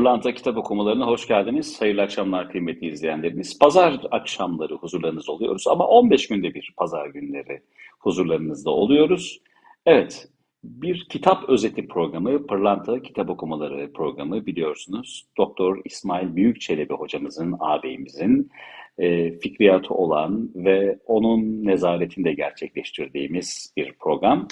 Pırlanta Kitap Okumalarına hoş geldiniz. Hayırlı akşamlar kıymetli izleyenlerimiz. Pazar akşamları huzurlarınız oluyoruz ama 15 günde bir pazar günleri huzurlarınızda oluyoruz. Evet, bir kitap özeti programı, Pırlanta Kitap Okumaları programı biliyorsunuz. Doktor İsmail Büyükçelebi hocamızın, ağabeyimizin e, fikriyatı olan ve onun nezaretinde gerçekleştirdiğimiz bir program.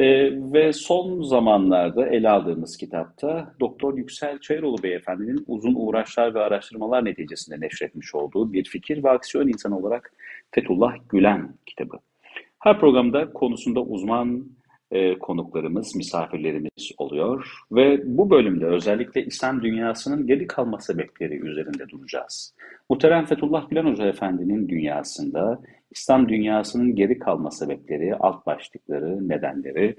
E, ve son zamanlarda ele aldığımız kitapta Doktor Yüksel Çayıroğlu Beyefendinin uzun uğraşlar ve araştırmalar neticesinde neşretmiş olduğu bir fikir ve aksiyon insanı olarak Fethullah Gülen kitabı. Her programda konusunda uzman e, konuklarımız, misafirlerimiz oluyor ve bu bölümde özellikle İslam dünyasının geri kalma sebepleri üzerinde duracağız. Muhterem Fethullah Gülen Hoca Efendi'nin dünyasında İslam dünyasının geri kalma sebepleri, alt başlıkları, nedenleri,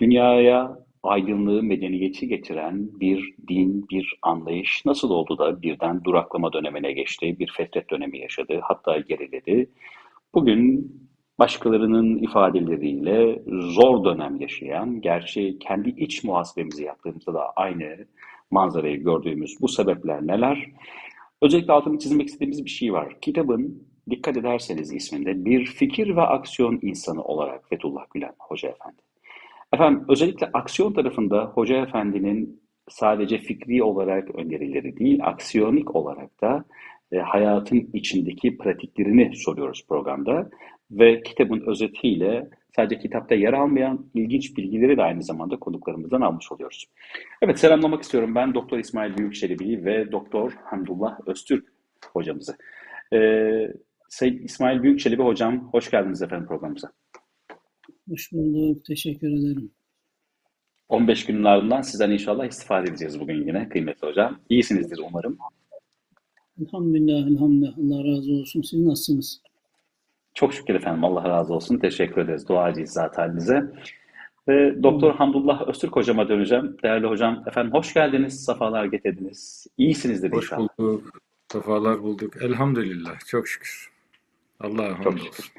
dünyaya aydınlığı, medeniyeti getiren bir din, bir anlayış nasıl oldu da birden duraklama dönemine geçti, bir fetret dönemi yaşadı, hatta geriledi. Bugün başkalarının ifadeleriyle zor dönem yaşayan, gerçi kendi iç muhasebemizi yaptığımızda da aynı manzarayı gördüğümüz bu sebepler neler? Özellikle altını çizmek istediğimiz bir şey var. Kitabın dikkat ederseniz isminde bir fikir ve aksiyon insanı olarak Fethullah Gülen Hoca Efendi. Efendim özellikle aksiyon tarafında Hoca Efendi'nin sadece fikri olarak önerileri değil, aksiyonik olarak da e, hayatın içindeki pratiklerini soruyoruz programda. Ve kitabın özetiyle sadece kitapta yer almayan ilginç bilgileri de aynı zamanda konuklarımızdan almış oluyoruz. Evet selamlamak istiyorum ben Doktor İsmail Büyükçelebi ve Doktor Hamdullah Öztürk hocamızı. Ee, Sayın İsmail Büyükçelebi hocam hoş geldiniz efendim programımıza. Hoş bulduk. Teşekkür ederim. 15 günün ardından sizden inşallah istifade edeceğiz bugün yine kıymetli hocam. İyisinizdir umarım. Elhamdülillah, elhamdülillah. Allah razı olsun. Siz nasılsınız? Çok şükür efendim. Allah razı olsun. Teşekkür ederiz. Duacıyız zaten bize. Ve Doktor Hamdullah Öztürk hocama döneceğim. Değerli hocam, efendim hoş geldiniz, safalar getirdiniz. İyisinizdir Hoş inşallah. bulduk. Sefalar bulduk. Elhamdülillah. Çok şükür. Allah'a Çok şükür.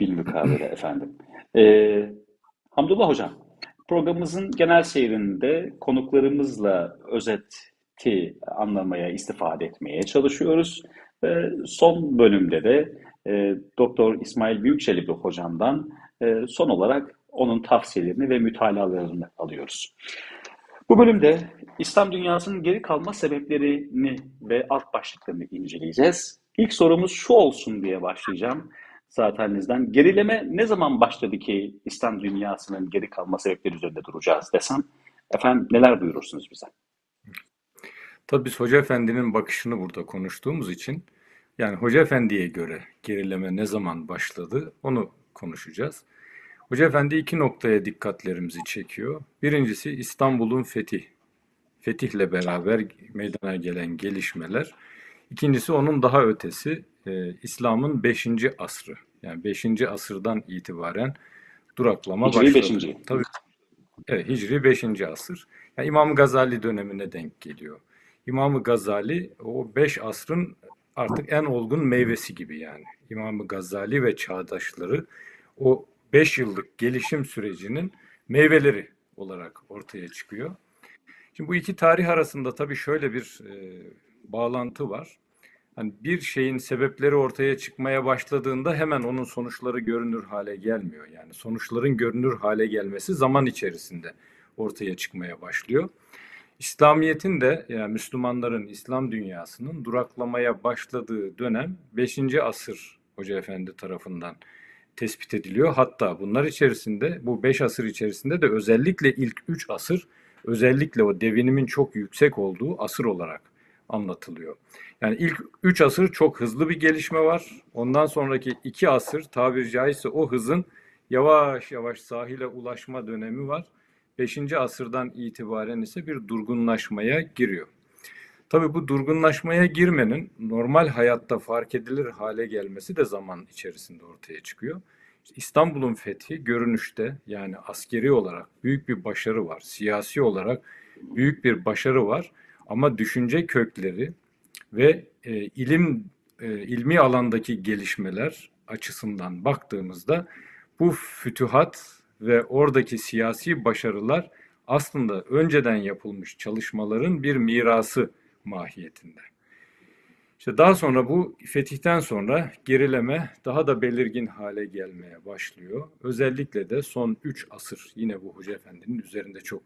Bilmukabele efendim. Ee, Hamdullah hocam, programımızın genel seyrinde konuklarımızla özeti anlamaya, istifade etmeye çalışıyoruz. Ve son bölümde de e, Doktor İsmail Büyükçelebi hocamdan e, son olarak onun tavsiyelerini ve mütalalarını alıyoruz. Bu bölümde İslam dünyasının geri kalma sebeplerini ve alt başlıklarını inceleyeceğiz. İlk sorumuz şu olsun diye başlayacağım zatenizden. Gerileme ne zaman başladı ki İslam dünyasının geri kalma sebepleri üzerinde duracağız desem? Efendim neler buyurursunuz bize? Tabii biz Hoca Efendi'nin bakışını burada konuştuğumuz için yani Hoca Efendi'ye göre gerileme ne zaman başladı onu konuşacağız. Hoca Efendi iki noktaya dikkatlerimizi çekiyor. Birincisi İstanbul'un fetih. Fetihle beraber meydana gelen gelişmeler. İkincisi onun daha ötesi e, İslam'ın 5. asrı. Yani 5. asırdan itibaren duraklama Hicri başladı. 5. Tabii Evet, Hicri 5. asır. Yani İmam Gazali dönemine denk geliyor. İmam Gazali o 5 asrın artık en olgun meyvesi gibi yani. İmam Gazali ve çağdaşları o 5 yıllık gelişim sürecinin meyveleri olarak ortaya çıkıyor. Şimdi bu iki tarih arasında tabii şöyle bir e, bağlantı var. Hani bir şeyin sebepleri ortaya çıkmaya başladığında hemen onun sonuçları görünür hale gelmiyor. Yani sonuçların görünür hale gelmesi zaman içerisinde ortaya çıkmaya başlıyor. İslamiyet'in de yani Müslümanların, İslam dünyasının duraklamaya başladığı dönem 5. asır Hoca Efendi tarafından tespit ediliyor. Hatta bunlar içerisinde bu 5 asır içerisinde de özellikle ilk 3 asır özellikle o devinimin çok yüksek olduğu asır olarak anlatılıyor. Yani ilk 3 asır çok hızlı bir gelişme var. Ondan sonraki 2 asır tabiri caizse o hızın yavaş yavaş sahile ulaşma dönemi var. 5. asırdan itibaren ise bir durgunlaşmaya giriyor. Tabii bu durgunlaşmaya girmenin normal hayatta fark edilir hale gelmesi de zaman içerisinde ortaya çıkıyor. İstanbul'un fethi görünüşte yani askeri olarak büyük bir başarı var. Siyasi olarak büyük bir başarı var. Ama düşünce kökleri ve e, ilim e, ilmi alandaki gelişmeler açısından baktığımızda bu fütühat ve oradaki siyasi başarılar aslında önceden yapılmış çalışmaların bir mirası mahiyetinde. İşte daha sonra bu fetihten sonra gerileme daha da belirgin hale gelmeye başlıyor. Özellikle de son 3 asır yine bu Hoca Efendi'nin üzerinde çok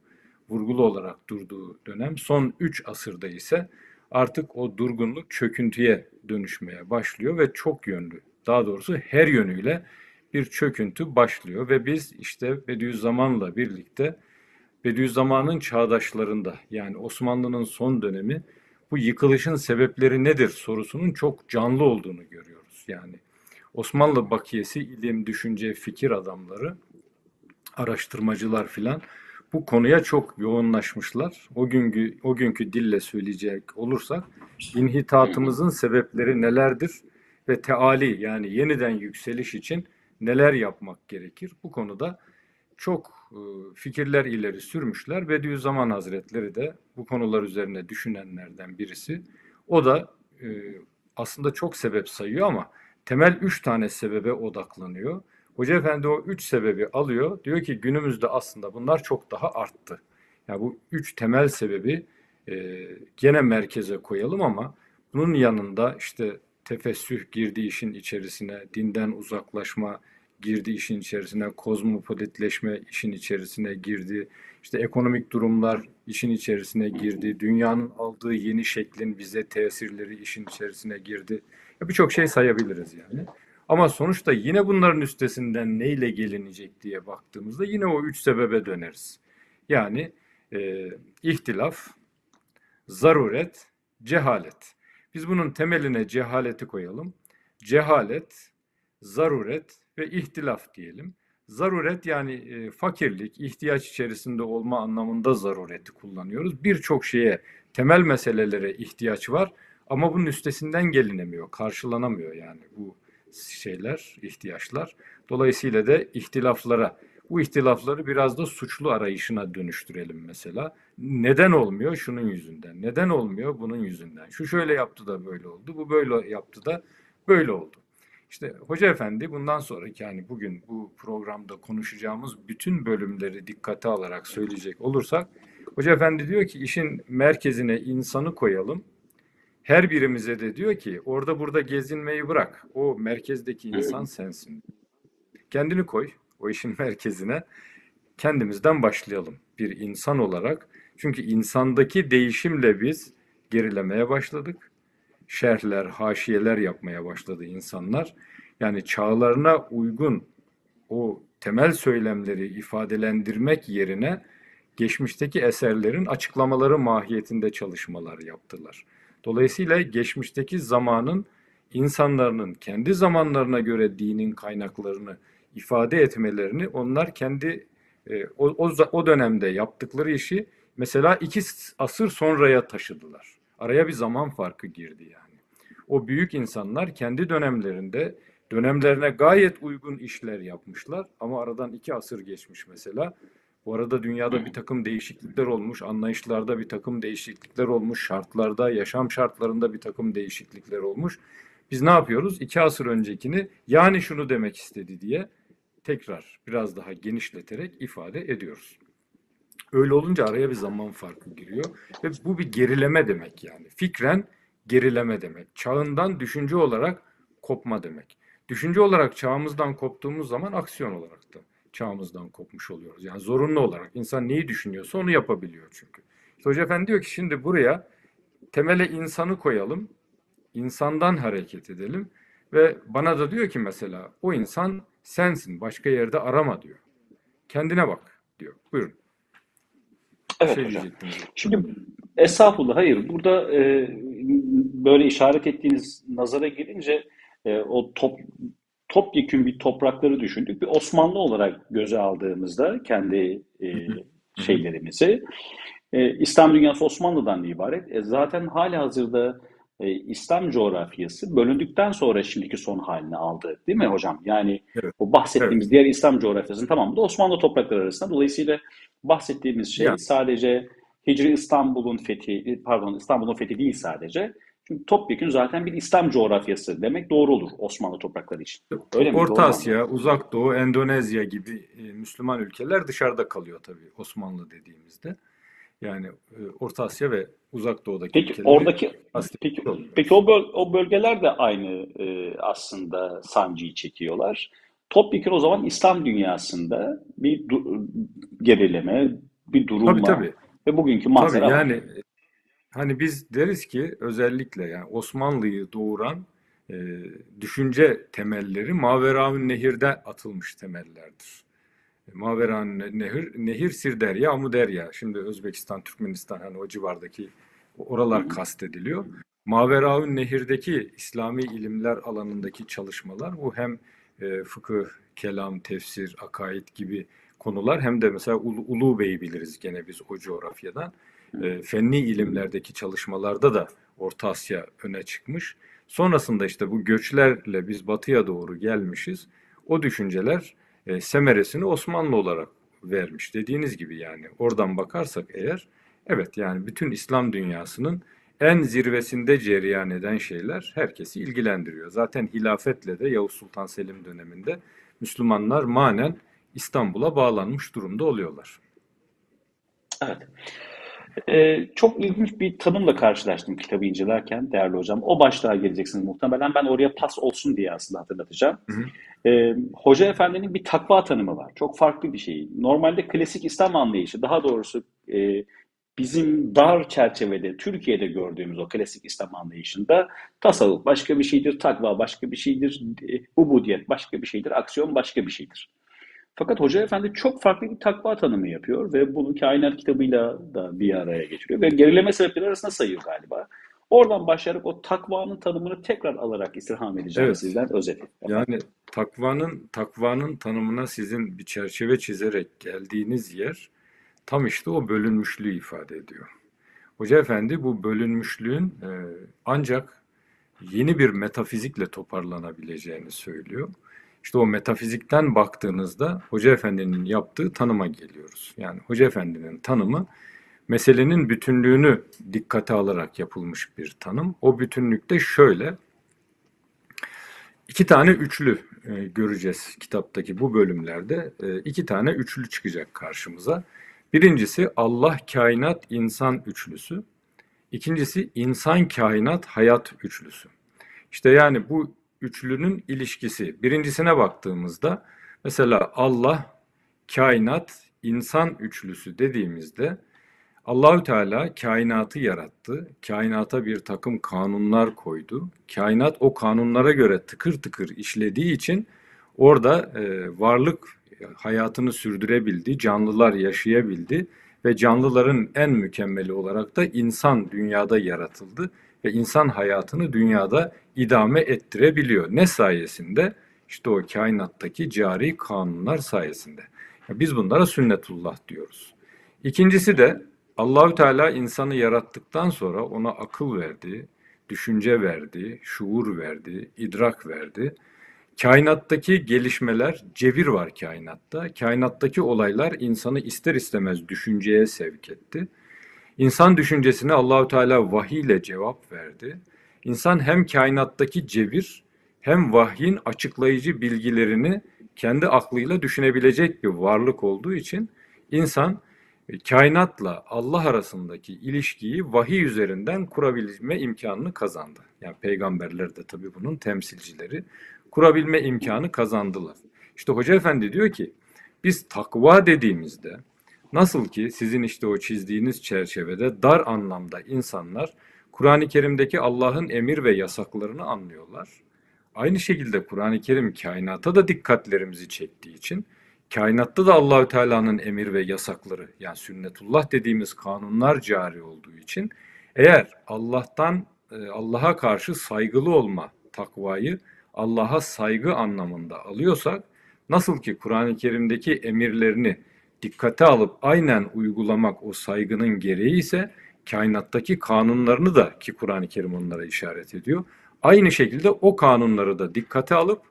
vurgulu olarak durduğu dönem son 3 asırda ise artık o durgunluk çöküntüye dönüşmeye başlıyor ve çok yönlü daha doğrusu her yönüyle bir çöküntü başlıyor ve biz işte Bediüzzaman'la birlikte Bediüzzaman'ın çağdaşlarında yani Osmanlı'nın son dönemi bu yıkılışın sebepleri nedir sorusunun çok canlı olduğunu görüyoruz. Yani Osmanlı bakiyesi ilim, düşünce, fikir adamları, araştırmacılar filan bu konuya çok yoğunlaşmışlar. O günkü o günkü dille söyleyecek olursak inhitatımızın sebepleri nelerdir ve teali yani yeniden yükseliş için neler yapmak gerekir? Bu konuda çok e, fikirler ileri sürmüşler. Bediüzzaman Hazretleri de bu konular üzerine düşünenlerden birisi. O da e, aslında çok sebep sayıyor ama temel üç tane sebebe odaklanıyor. Hoca Efendi o üç sebebi alıyor. Diyor ki günümüzde aslında bunlar çok daha arttı. Yani bu üç temel sebebi e, gene merkeze koyalım ama bunun yanında işte tefessüh girdi işin içerisine, dinden uzaklaşma, girdi işin içerisine, kozmopolitleşme işin içerisine girdi. İşte ekonomik durumlar işin içerisine girdi. Dünyanın aldığı yeni şeklin bize tesirleri işin içerisine girdi. Birçok şey sayabiliriz yani. Ama sonuçta yine bunların üstesinden neyle gelinecek diye baktığımızda yine o üç sebebe döneriz. Yani e, ihtilaf, zaruret, cehalet. Biz bunun temeline cehaleti koyalım. Cehalet, zaruret ve ihtilaf diyelim. Zaruret yani e, fakirlik, ihtiyaç içerisinde olma anlamında zarureti kullanıyoruz. Birçok şeye, temel meselelere ihtiyaç var ama bunun üstesinden gelinemiyor, karşılanamıyor yani bu şeyler, ihtiyaçlar. Dolayısıyla da ihtilaflara, bu ihtilafları biraz da suçlu arayışına dönüştürelim mesela. Neden olmuyor? Şunun yüzünden. Neden olmuyor? Bunun yüzünden. Şu şöyle yaptı da böyle oldu. Bu böyle yaptı da böyle oldu. İşte Hoca Efendi bundan sonraki yani bugün bu programda konuşacağımız bütün bölümleri dikkate alarak söyleyecek olursak Hoca Efendi diyor ki işin merkezine insanı koyalım. Her birimize de diyor ki orada burada gezinmeyi bırak. O merkezdeki insan sensin. Kendini koy o işin merkezine. Kendimizden başlayalım bir insan olarak. Çünkü insandaki değişimle biz gerilemeye başladık şerhler, haşiyeler yapmaya başladı insanlar. Yani çağlarına uygun o temel söylemleri ifadelendirmek yerine geçmişteki eserlerin açıklamaları mahiyetinde çalışmalar yaptılar. Dolayısıyla geçmişteki zamanın insanların kendi zamanlarına göre dinin kaynaklarını ifade etmelerini onlar kendi e, o, o, o dönemde yaptıkları işi mesela iki asır sonraya taşıdılar. Araya bir zaman farkı girdi yani. O büyük insanlar kendi dönemlerinde dönemlerine gayet uygun işler yapmışlar ama aradan iki asır geçmiş mesela. Bu arada dünyada bir takım değişiklikler olmuş, anlayışlarda bir takım değişiklikler olmuş, şartlarda, yaşam şartlarında bir takım değişiklikler olmuş. Biz ne yapıyoruz? İki asır öncekini yani şunu demek istedi diye tekrar biraz daha genişleterek ifade ediyoruz. Öyle olunca araya bir zaman farkı giriyor ve bu bir gerileme demek yani. Fikren gerileme demek. Çağından düşünce olarak kopma demek. Düşünce olarak çağımızdan koptuğumuz zaman aksiyon olarak da çağımızdan kopmuş oluyoruz. Yani zorunlu olarak insan neyi düşünüyorsa onu yapabiliyor çünkü. İşte Hoca Efendi diyor ki şimdi buraya temele insanı koyalım, insandan hareket edelim ve bana da diyor ki mesela o insan sensin, başka yerde arama diyor. Kendine bak diyor. Buyurun. Evet şey hocam. Şimdi estağfurullah hayır. Burada e, böyle işaret ettiğiniz nazara gelince e, o top topyekün bir toprakları düşündük. Bir Osmanlı olarak göze aldığımızda kendi e, şeylerimizi e, İslam dünyası Osmanlı'dan ibaret. E, zaten hali hazırda e, İslam coğrafyası bölündükten sonra şimdiki son halini aldı. Değil mi hocam? Yani evet. o bahsettiğimiz evet. diğer İslam coğrafyasının tamamı da Osmanlı toprakları arasında. Dolayısıyla bahsettiğimiz şey ya. sadece Hicri İstanbul'un fethi, pardon İstanbul'un fethi değil sadece. Çünkü topyekun zaten bir İslam coğrafyası demek doğru olur Osmanlı toprakları için. Öyle mi? Doğru Orta mu Asya, Uzak Doğu, Endonezya gibi e, Müslüman ülkeler dışarıda kalıyor tabii Osmanlı dediğimizde. Yani e, Orta Asya ve Uzak Doğu'daki Peki ülkeleri oradaki peki peki o böl- o bölgeler de aynı e, aslında sancıyı çekiyorlar. Topyekun o zaman İslam dünyasında bir du- gerileme, bir Tabii durulma tabii. ve bugünkü Tabii manzara var. yani hani biz deriz ki özellikle yani Osmanlı'yı doğuran e, düşünce temelleri Maveraun Nehir'de atılmış temellerdir. Maveraun Nehir, Nehir Sirderya, Amuderya. Şimdi Özbekistan, Türkmenistan hani o civardaki oralar kastediliyor. Maveraun Nehir'deki İslami ilimler alanındaki çalışmalar bu hem e, fıkıh, kelam, tefsir, akaid gibi konular hem de mesela Ulu, Ulu Bey'i biliriz gene biz o coğrafyadan. E, fenni ilimlerdeki çalışmalarda da Orta Asya öne çıkmış. Sonrasında işte bu göçlerle biz batıya doğru gelmişiz. O düşünceler e, semeresini Osmanlı olarak vermiş. Dediğiniz gibi yani oradan bakarsak eğer evet yani bütün İslam dünyasının en zirvesinde cereyan eden şeyler herkesi ilgilendiriyor. Zaten hilafetle de Yavuz Sultan Selim döneminde Müslümanlar manen İstanbul'a bağlanmış durumda oluyorlar. Evet. Ee, çok ilginç bir tanımla karşılaştım kitabı incelerken değerli hocam. O başlığa geleceksiniz muhtemelen. Ben oraya pas olsun diye aslında hatırlatacağım. Hı hı. Ee, Hoca Efendi'nin bir takva tanımı var. Çok farklı bir şey. Normalde klasik İslam anlayışı, daha doğrusu e, bizim dar çerçevede, Türkiye'de gördüğümüz o klasik İslam anlayışında tasavvuf başka bir şeydir, takva başka bir şeydir, e, ubudiyet başka bir şeydir, aksiyon başka bir şeydir. Fakat Hoca Efendi çok farklı bir takva tanımı yapıyor ve bunu Kainat kitabıyla da bir araya getiriyor ve gerileme sebepleri arasında sayıyor galiba. Oradan başlayarak o takvanın tanımını tekrar alarak istirham edeceğim Evet. sizden özeti. Yani takvanın takvanın tanımına sizin bir çerçeve çizerek geldiğiniz yer tam işte o bölünmüşlüğü ifade ediyor. Hoca Efendi bu bölünmüşlüğün e, ancak yeni bir metafizikle toparlanabileceğini söylüyor. İşte o metafizikten baktığınızda Hoca Efendi'nin yaptığı tanıma geliyoruz. Yani Hoca Efendi'nin tanımı meselenin bütünlüğünü dikkate alarak yapılmış bir tanım. O bütünlükte şöyle iki tane üçlü e, göreceğiz kitaptaki bu bölümlerde. E, iki tane üçlü çıkacak karşımıza. Birincisi Allah, kainat, insan üçlüsü. İkincisi insan, kainat, hayat üçlüsü. İşte yani bu üçlünün ilişkisi. Birincisine baktığımızda mesela Allah, kainat, insan üçlüsü dediğimizde Allahü Teala kainatı yarattı. Kainata bir takım kanunlar koydu. Kainat o kanunlara göre tıkır tıkır işlediği için orada e, varlık hayatını sürdürebildi, canlılar yaşayabildi ve canlıların en mükemmeli olarak da insan dünyada yaratıldı ve insan hayatını dünyada idame ettirebiliyor. Ne sayesinde? İşte o kainattaki cari kanunlar sayesinde. Biz bunlara sünnetullah diyoruz. İkincisi de Allahü Teala insanı yarattıktan sonra ona akıl verdi, düşünce verdi, şuur verdi, idrak verdi. Kainattaki gelişmeler, cevir var kainatta. Kainattaki olaylar insanı ister istemez düşünceye sevk etti. İnsan düşüncesine Allahü Teala vahiy ile cevap verdi. İnsan hem kainattaki cevir hem vahyin açıklayıcı bilgilerini kendi aklıyla düşünebilecek bir varlık olduğu için insan e, kainatla Allah arasındaki ilişkiyi vahiy üzerinden kurabilme imkanını kazandı. Yani peygamberler de tabii bunun temsilcileri kurabilme imkanı kazandılar. İşte Hoca Efendi diyor ki biz takva dediğimizde nasıl ki sizin işte o çizdiğiniz çerçevede dar anlamda insanlar Kur'an-ı Kerim'deki Allah'ın emir ve yasaklarını anlıyorlar. Aynı şekilde Kur'an-ı Kerim kainata da dikkatlerimizi çektiği için kainatta da Allahü Teala'nın emir ve yasakları yani sünnetullah dediğimiz kanunlar cari olduğu için eğer Allah'tan e, Allah'a karşı saygılı olma takvayı Allah'a saygı anlamında alıyorsak nasıl ki Kur'an-ı Kerim'deki emirlerini dikkate alıp aynen uygulamak o saygının gereği ise kainattaki kanunlarını da ki Kur'an-ı Kerim onlara işaret ediyor. Aynı şekilde o kanunları da dikkate alıp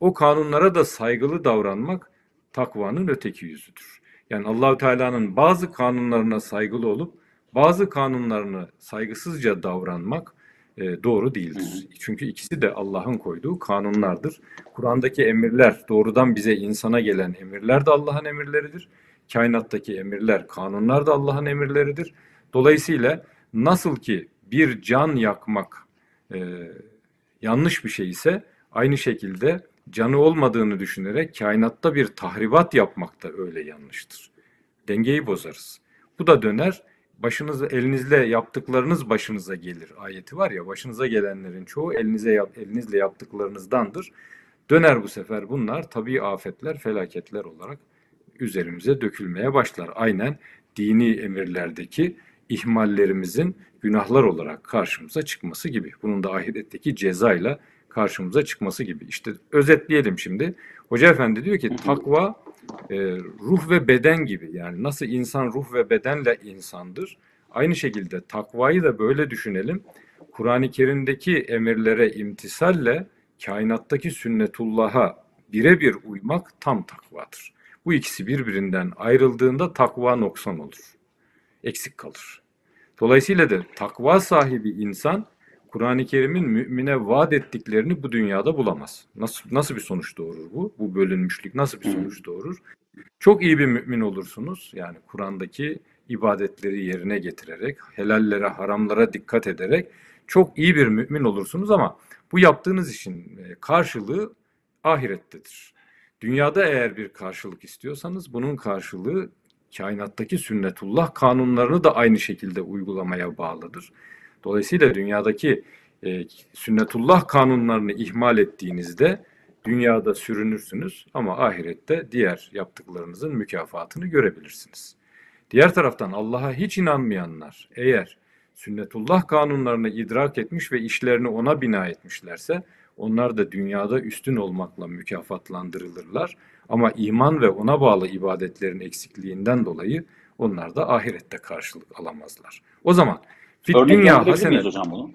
o kanunlara da saygılı davranmak takvanın öteki yüzüdür. Yani Allahü Teala'nın bazı kanunlarına saygılı olup bazı kanunlarını saygısızca davranmak e, doğru değildir. Çünkü ikisi de Allah'ın koyduğu kanunlardır. Kur'an'daki emirler doğrudan bize insana gelen emirler de Allah'ın emirleridir. Kainattaki emirler, kanunlar da Allah'ın emirleridir. Dolayısıyla nasıl ki bir can yakmak e, yanlış bir şey ise aynı şekilde canı olmadığını düşünerek kainatta bir tahribat yapmak da öyle yanlıştır. Dengeyi bozarız. Bu da döner başınızı elinizle yaptıklarınız başınıza gelir ayeti var ya başınıza gelenlerin çoğu elinize yap, elinizle yaptıklarınızdandır. Döner bu sefer bunlar tabii afetler, felaketler olarak üzerimize dökülmeye başlar. Aynen dini emirlerdeki ihmallerimizin günahlar olarak karşımıza çıkması gibi. Bunun da ahiretteki cezayla karşımıza çıkması gibi. İşte özetleyelim şimdi. Hoca Efendi diyor ki takva e, ruh ve beden gibi yani nasıl insan ruh ve bedenle insandır. Aynı şekilde takvayı da böyle düşünelim. Kur'an-ı Kerim'deki emirlere imtisalle kainattaki sünnetullah'a birebir uymak tam takvadır. Bu ikisi birbirinden ayrıldığında takva noksan olur. Eksik kalır. Dolayısıyla da takva sahibi insan Kur'an-ı Kerim'in mümine vaat ettiklerini bu dünyada bulamaz. Nasıl nasıl bir sonuç doğurur bu? Bu bölünmüşlük nasıl bir sonuç doğurur? Çok iyi bir mümin olursunuz. Yani Kur'an'daki ibadetleri yerine getirerek, helallere, haramlara dikkat ederek çok iyi bir mümin olursunuz ama bu yaptığınız işin e, karşılığı ahirettedir. Dünyada eğer bir karşılık istiyorsanız bunun karşılığı kainattaki sünnetullah kanunlarını da aynı şekilde uygulamaya bağlıdır. Dolayısıyla dünyadaki e, sünnetullah kanunlarını ihmal ettiğinizde dünyada sürünürsünüz ama ahirette diğer yaptıklarınızın mükafatını görebilirsiniz. Diğer taraftan Allah'a hiç inanmayanlar eğer sünnetullah kanunlarını idrak etmiş ve işlerini ona bina etmişlerse onlar da dünyada üstün olmakla mükafatlandırılırlar. Ama iman ve ona bağlı ibadetlerin eksikliğinden dolayı onlar da ahirette karşılık alamazlar. O zaman fit dünya hasenet. hocam bunu?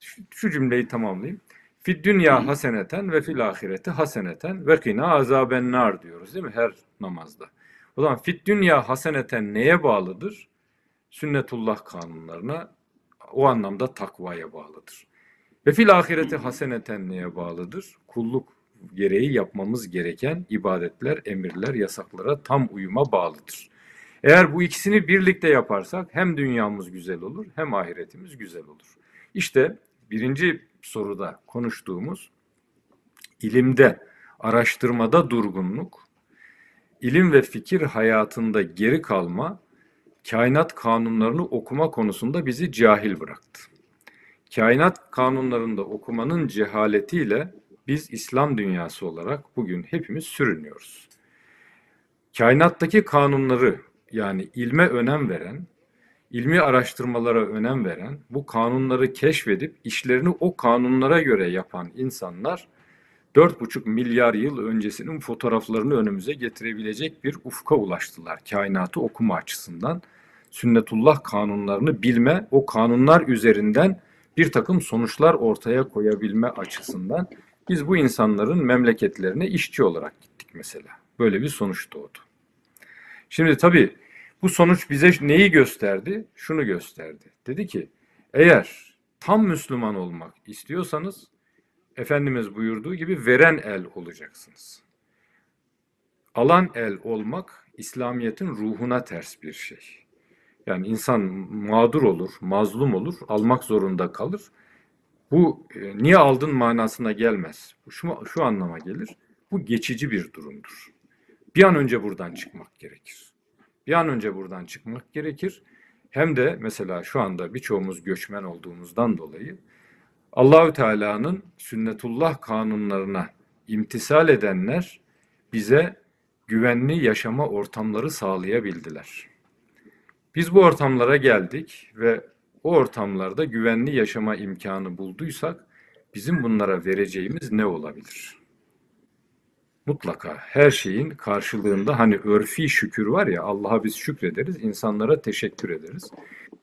Şu, şu cümleyi tamamlayayım. Fit dünya haseneten ve fil ahireti haseneten ve kina azaben nar diyoruz değil mi her namazda. O zaman fit dünya haseneten neye bağlıdır? Sünnetullah kanunlarına o anlamda takvaya bağlıdır. Ve fil ahireti haseneten neye bağlıdır? Kulluk gereği yapmamız gereken ibadetler, emirler, yasaklara tam uyuma bağlıdır. Eğer bu ikisini birlikte yaparsak hem dünyamız güzel olur hem ahiretimiz güzel olur. İşte birinci soruda konuştuğumuz ilimde, araştırmada durgunluk, ilim ve fikir hayatında geri kalma, kainat kanunlarını okuma konusunda bizi cahil bıraktı. Kainat kanunlarında okumanın cehaletiyle biz İslam dünyası olarak bugün hepimiz sürünüyoruz. Kainattaki kanunları yani ilme önem veren, ilmi araştırmalara önem veren, bu kanunları keşfedip işlerini o kanunlara göre yapan insanlar 4,5 milyar yıl öncesinin fotoğraflarını önümüze getirebilecek bir ufka ulaştılar kainatı okuma açısından. Sünnetullah kanunlarını bilme, o kanunlar üzerinden bir takım sonuçlar ortaya koyabilme açısından biz bu insanların memleketlerine işçi olarak gittik mesela. Böyle bir sonuç doğdu. Şimdi tabii bu sonuç bize neyi gösterdi? Şunu gösterdi. Dedi ki eğer tam Müslüman olmak istiyorsanız Efendimiz buyurduğu gibi veren el olacaksınız. Alan el olmak İslamiyet'in ruhuna ters bir şey. Yani insan mağdur olur, mazlum olur, almak zorunda kalır. Bu e, niye aldın manasına gelmez. Şu, şu anlama gelir. Bu geçici bir durumdur. Bir an önce buradan çıkmak gerekir. Bir an önce buradan çıkmak gerekir. Hem de mesela şu anda birçoğumuz göçmen olduğumuzdan dolayı Allahü Teala'nın sünnetullah kanunlarına imtisal edenler bize güvenli yaşama ortamları sağlayabildiler. Biz bu ortamlara geldik ve o ortamlarda güvenli yaşama imkanı bulduysak bizim bunlara vereceğimiz ne olabilir? Mutlaka her şeyin karşılığında hani örfi şükür var ya Allah'a biz şükrederiz, insanlara teşekkür ederiz.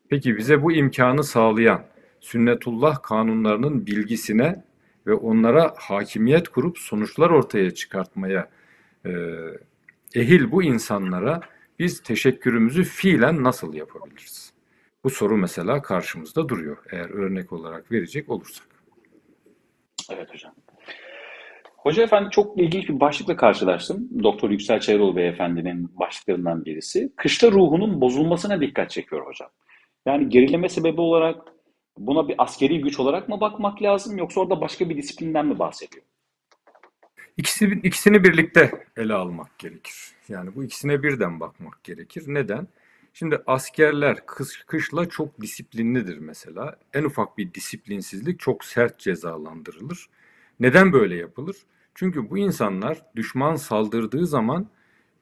Peki bize bu imkanı sağlayan sünnetullah kanunlarının bilgisine ve onlara hakimiyet kurup sonuçlar ortaya çıkartmaya e, ehil bu insanlara biz teşekkürümüzü fiilen nasıl yapabiliriz? Bu soru mesela karşımızda duruyor eğer örnek olarak verecek olursak. Evet hocam. Hoca efendi çok ilginç bir başlıkla karşılaştım. Doktor Yüksel Çayıroğlu beyefendinin başlıklarından birisi. Kışla ruhunun bozulmasına dikkat çekiyor hocam. Yani gerileme sebebi olarak buna bir askeri güç olarak mı bakmak lazım yoksa orada başka bir disiplinden mi bahsediyor? İkisi, ikisini birlikte ele almak gerekir. Yani bu ikisine birden bakmak gerekir. Neden? Şimdi askerler kış, kışla çok disiplinlidir mesela. En ufak bir disiplinsizlik çok sert cezalandırılır. Neden böyle yapılır? Çünkü bu insanlar düşman saldırdığı zaman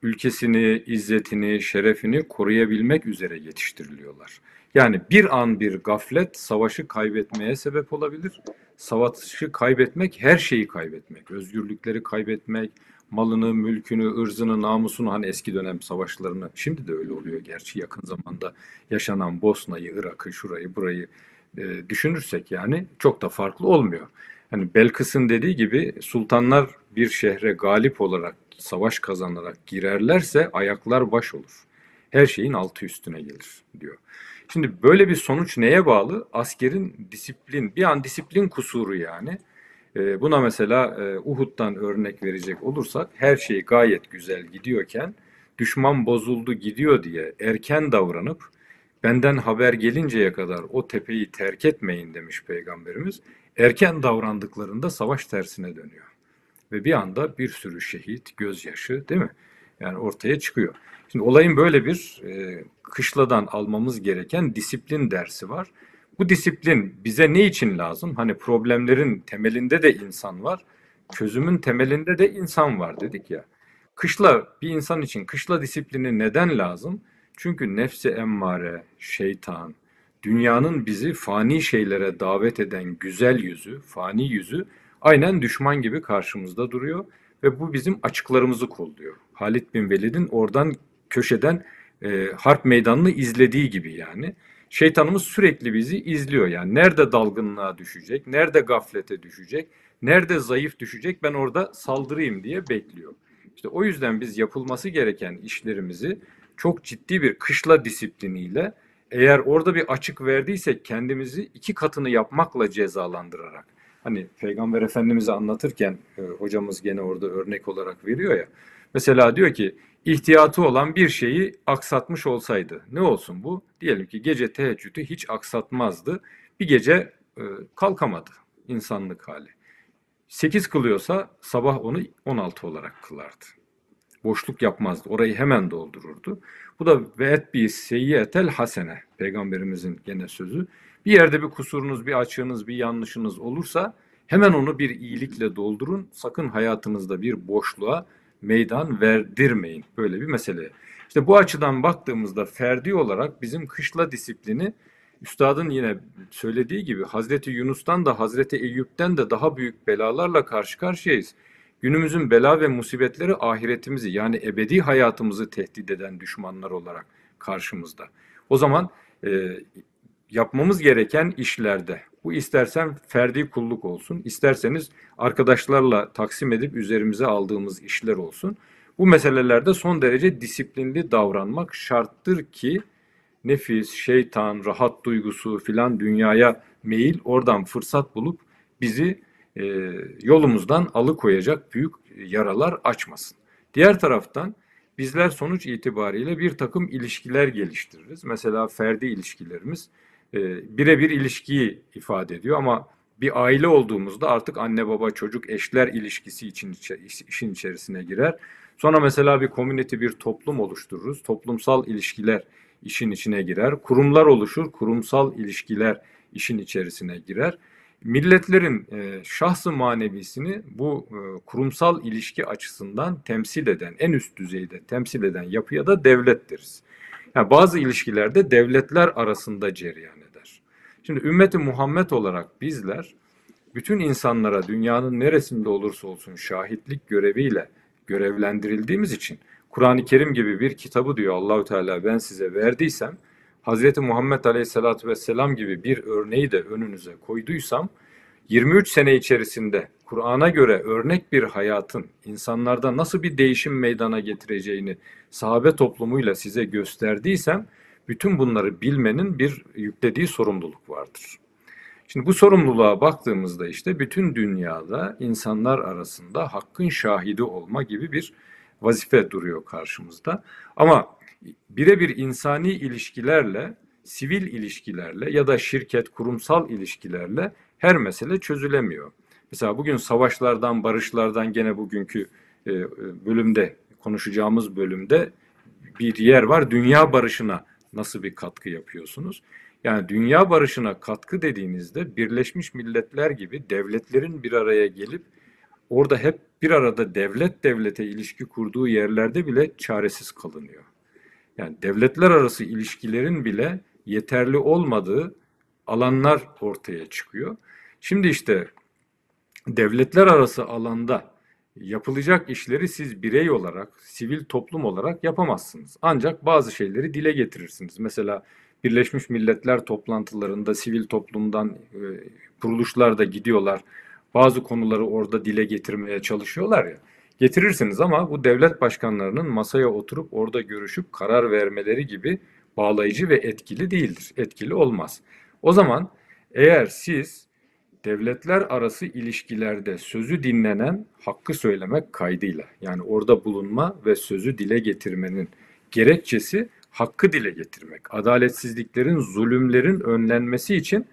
ülkesini, izzetini, şerefini koruyabilmek üzere yetiştiriliyorlar. Yani bir an bir gaflet savaşı kaybetmeye sebep olabilir. Savaşı kaybetmek her şeyi kaybetmek, özgürlükleri kaybetmek, malını, mülkünü, ırzını, namusunu hani eski dönem savaşlarını şimdi de öyle oluyor gerçi yakın zamanda yaşanan Bosna'yı, Irak'ı, şurayı, burayı e, düşünürsek yani çok da farklı olmuyor. Hani Belkıs'ın dediği gibi sultanlar bir şehre galip olarak savaş kazanarak girerlerse ayaklar baş olur. Her şeyin altı üstüne gelir diyor. Şimdi böyle bir sonuç neye bağlı? Askerin disiplin, bir an disiplin kusuru yani. E, buna mesela e, Uhud'dan örnek verecek olursak her şey gayet güzel gidiyorken düşman bozuldu gidiyor diye erken davranıp benden haber gelinceye kadar o tepeyi terk etmeyin demiş peygamberimiz. Erken davrandıklarında savaş tersine dönüyor. Ve bir anda bir sürü şehit, gözyaşı değil mi? Yani ortaya çıkıyor. Şimdi olayın böyle bir e, kışladan almamız gereken disiplin dersi var. Bu disiplin bize ne için lazım? Hani problemlerin temelinde de insan var, çözümün temelinde de insan var dedik ya. Kışla bir insan için kışla disiplini neden lazım? Çünkü nefsi emmare, şeytan, dünyanın bizi fani şeylere davet eden güzel yüzü, fani yüzü aynen düşman gibi karşımızda duruyor ve bu bizim açıklarımızı kolluyor. Halit bin Velid'in oradan köşeden e, harp meydanını izlediği gibi yani. Şeytanımız sürekli bizi izliyor yani. Nerede dalgınlığa düşecek, nerede gaflete düşecek, nerede zayıf düşecek ben orada saldırayım diye bekliyor. İşte o yüzden biz yapılması gereken işlerimizi çok ciddi bir kışla disipliniyle eğer orada bir açık verdiysek kendimizi iki katını yapmakla cezalandırarak. Hani Peygamber Efendimiz'i anlatırken e, hocamız gene orada örnek olarak veriyor ya. Mesela diyor ki ihtiyatı olan bir şeyi aksatmış olsaydı ne olsun bu? Diyelim ki gece teheccüdü hiç aksatmazdı. Bir gece e, kalkamadı insanlık hali. 8 kılıyorsa sabah onu 16 olarak kılardı. Boşluk yapmazdı. Orayı hemen doldururdu. Bu da ve et bir seyyiyetel hasene. Peygamberimizin gene sözü. Bir yerde bir kusurunuz, bir açığınız, bir yanlışınız olursa hemen onu bir iyilikle doldurun. Sakın hayatınızda bir boşluğa meydan verdirmeyin. Böyle bir mesele. İşte bu açıdan baktığımızda ferdi olarak bizim kışla disiplini Üstadın yine söylediği gibi Hazreti Yunus'tan da Hazreti Eyüp'ten de daha büyük belalarla karşı karşıyayız. Günümüzün bela ve musibetleri ahiretimizi yani ebedi hayatımızı tehdit eden düşmanlar olarak karşımızda. O zaman e, yapmamız gereken işlerde bu istersen ferdi kulluk olsun, isterseniz arkadaşlarla taksim edip üzerimize aldığımız işler olsun. Bu meselelerde son derece disiplinli davranmak şarttır ki nefis, şeytan, rahat duygusu filan dünyaya meyil oradan fırsat bulup bizi e, yolumuzdan alıkoyacak büyük yaralar açmasın. Diğer taraftan bizler sonuç itibariyle bir takım ilişkiler geliştiririz. Mesela ferdi ilişkilerimiz e, birebir ilişkiyi ifade ediyor ama bir aile olduğumuzda artık anne baba çocuk eşler ilişkisi için işin içerisine girer. Sonra mesela bir community bir toplum oluştururuz. Toplumsal ilişkiler işin içine girer. Kurumlar oluşur. Kurumsal ilişkiler işin içerisine girer. Milletlerin e, şahsı manevisini bu e, kurumsal ilişki açısından temsil eden, en üst düzeyde temsil eden yapıya da devlet deriz. Yani bazı ilişkilerde devletler arasında cereyan. Şimdi ümmeti Muhammed olarak bizler bütün insanlara dünyanın neresinde olursa olsun şahitlik göreviyle görevlendirildiğimiz için Kur'an-ı Kerim gibi bir kitabı diyor Allahü Teala ben size verdiysem Hz. Muhammed Aleyhisselatü Vesselam gibi bir örneği de önünüze koyduysam 23 sene içerisinde Kur'an'a göre örnek bir hayatın insanlarda nasıl bir değişim meydana getireceğini sahabe toplumuyla size gösterdiysem bütün bunları bilmenin bir yüklediği sorumluluk vardır. Şimdi bu sorumluluğa baktığımızda işte bütün dünyada insanlar arasında hakkın şahidi olma gibi bir vazife duruyor karşımızda. Ama birebir insani ilişkilerle, sivil ilişkilerle ya da şirket, kurumsal ilişkilerle her mesele çözülemiyor. Mesela bugün savaşlardan, barışlardan gene bugünkü e, bölümde konuşacağımız bölümde bir yer var. Dünya barışına nasıl bir katkı yapıyorsunuz? Yani dünya barışına katkı dediğinizde Birleşmiş Milletler gibi devletlerin bir araya gelip orada hep bir arada devlet devlete ilişki kurduğu yerlerde bile çaresiz kalınıyor. Yani devletler arası ilişkilerin bile yeterli olmadığı alanlar ortaya çıkıyor. Şimdi işte devletler arası alanda yapılacak işleri siz birey olarak, sivil toplum olarak yapamazsınız. Ancak bazı şeyleri dile getirirsiniz. Mesela Birleşmiş Milletler toplantılarında sivil toplumdan e, kuruluşlar da gidiyorlar. Bazı konuları orada dile getirmeye çalışıyorlar ya. Getirirsiniz ama bu devlet başkanlarının masaya oturup orada görüşüp karar vermeleri gibi bağlayıcı ve etkili değildir. Etkili olmaz. O zaman eğer siz devletler arası ilişkilerde sözü dinlenen hakkı söylemek kaydıyla yani orada bulunma ve sözü dile getirmenin gerekçesi hakkı dile getirmek, adaletsizliklerin, zulümlerin önlenmesi için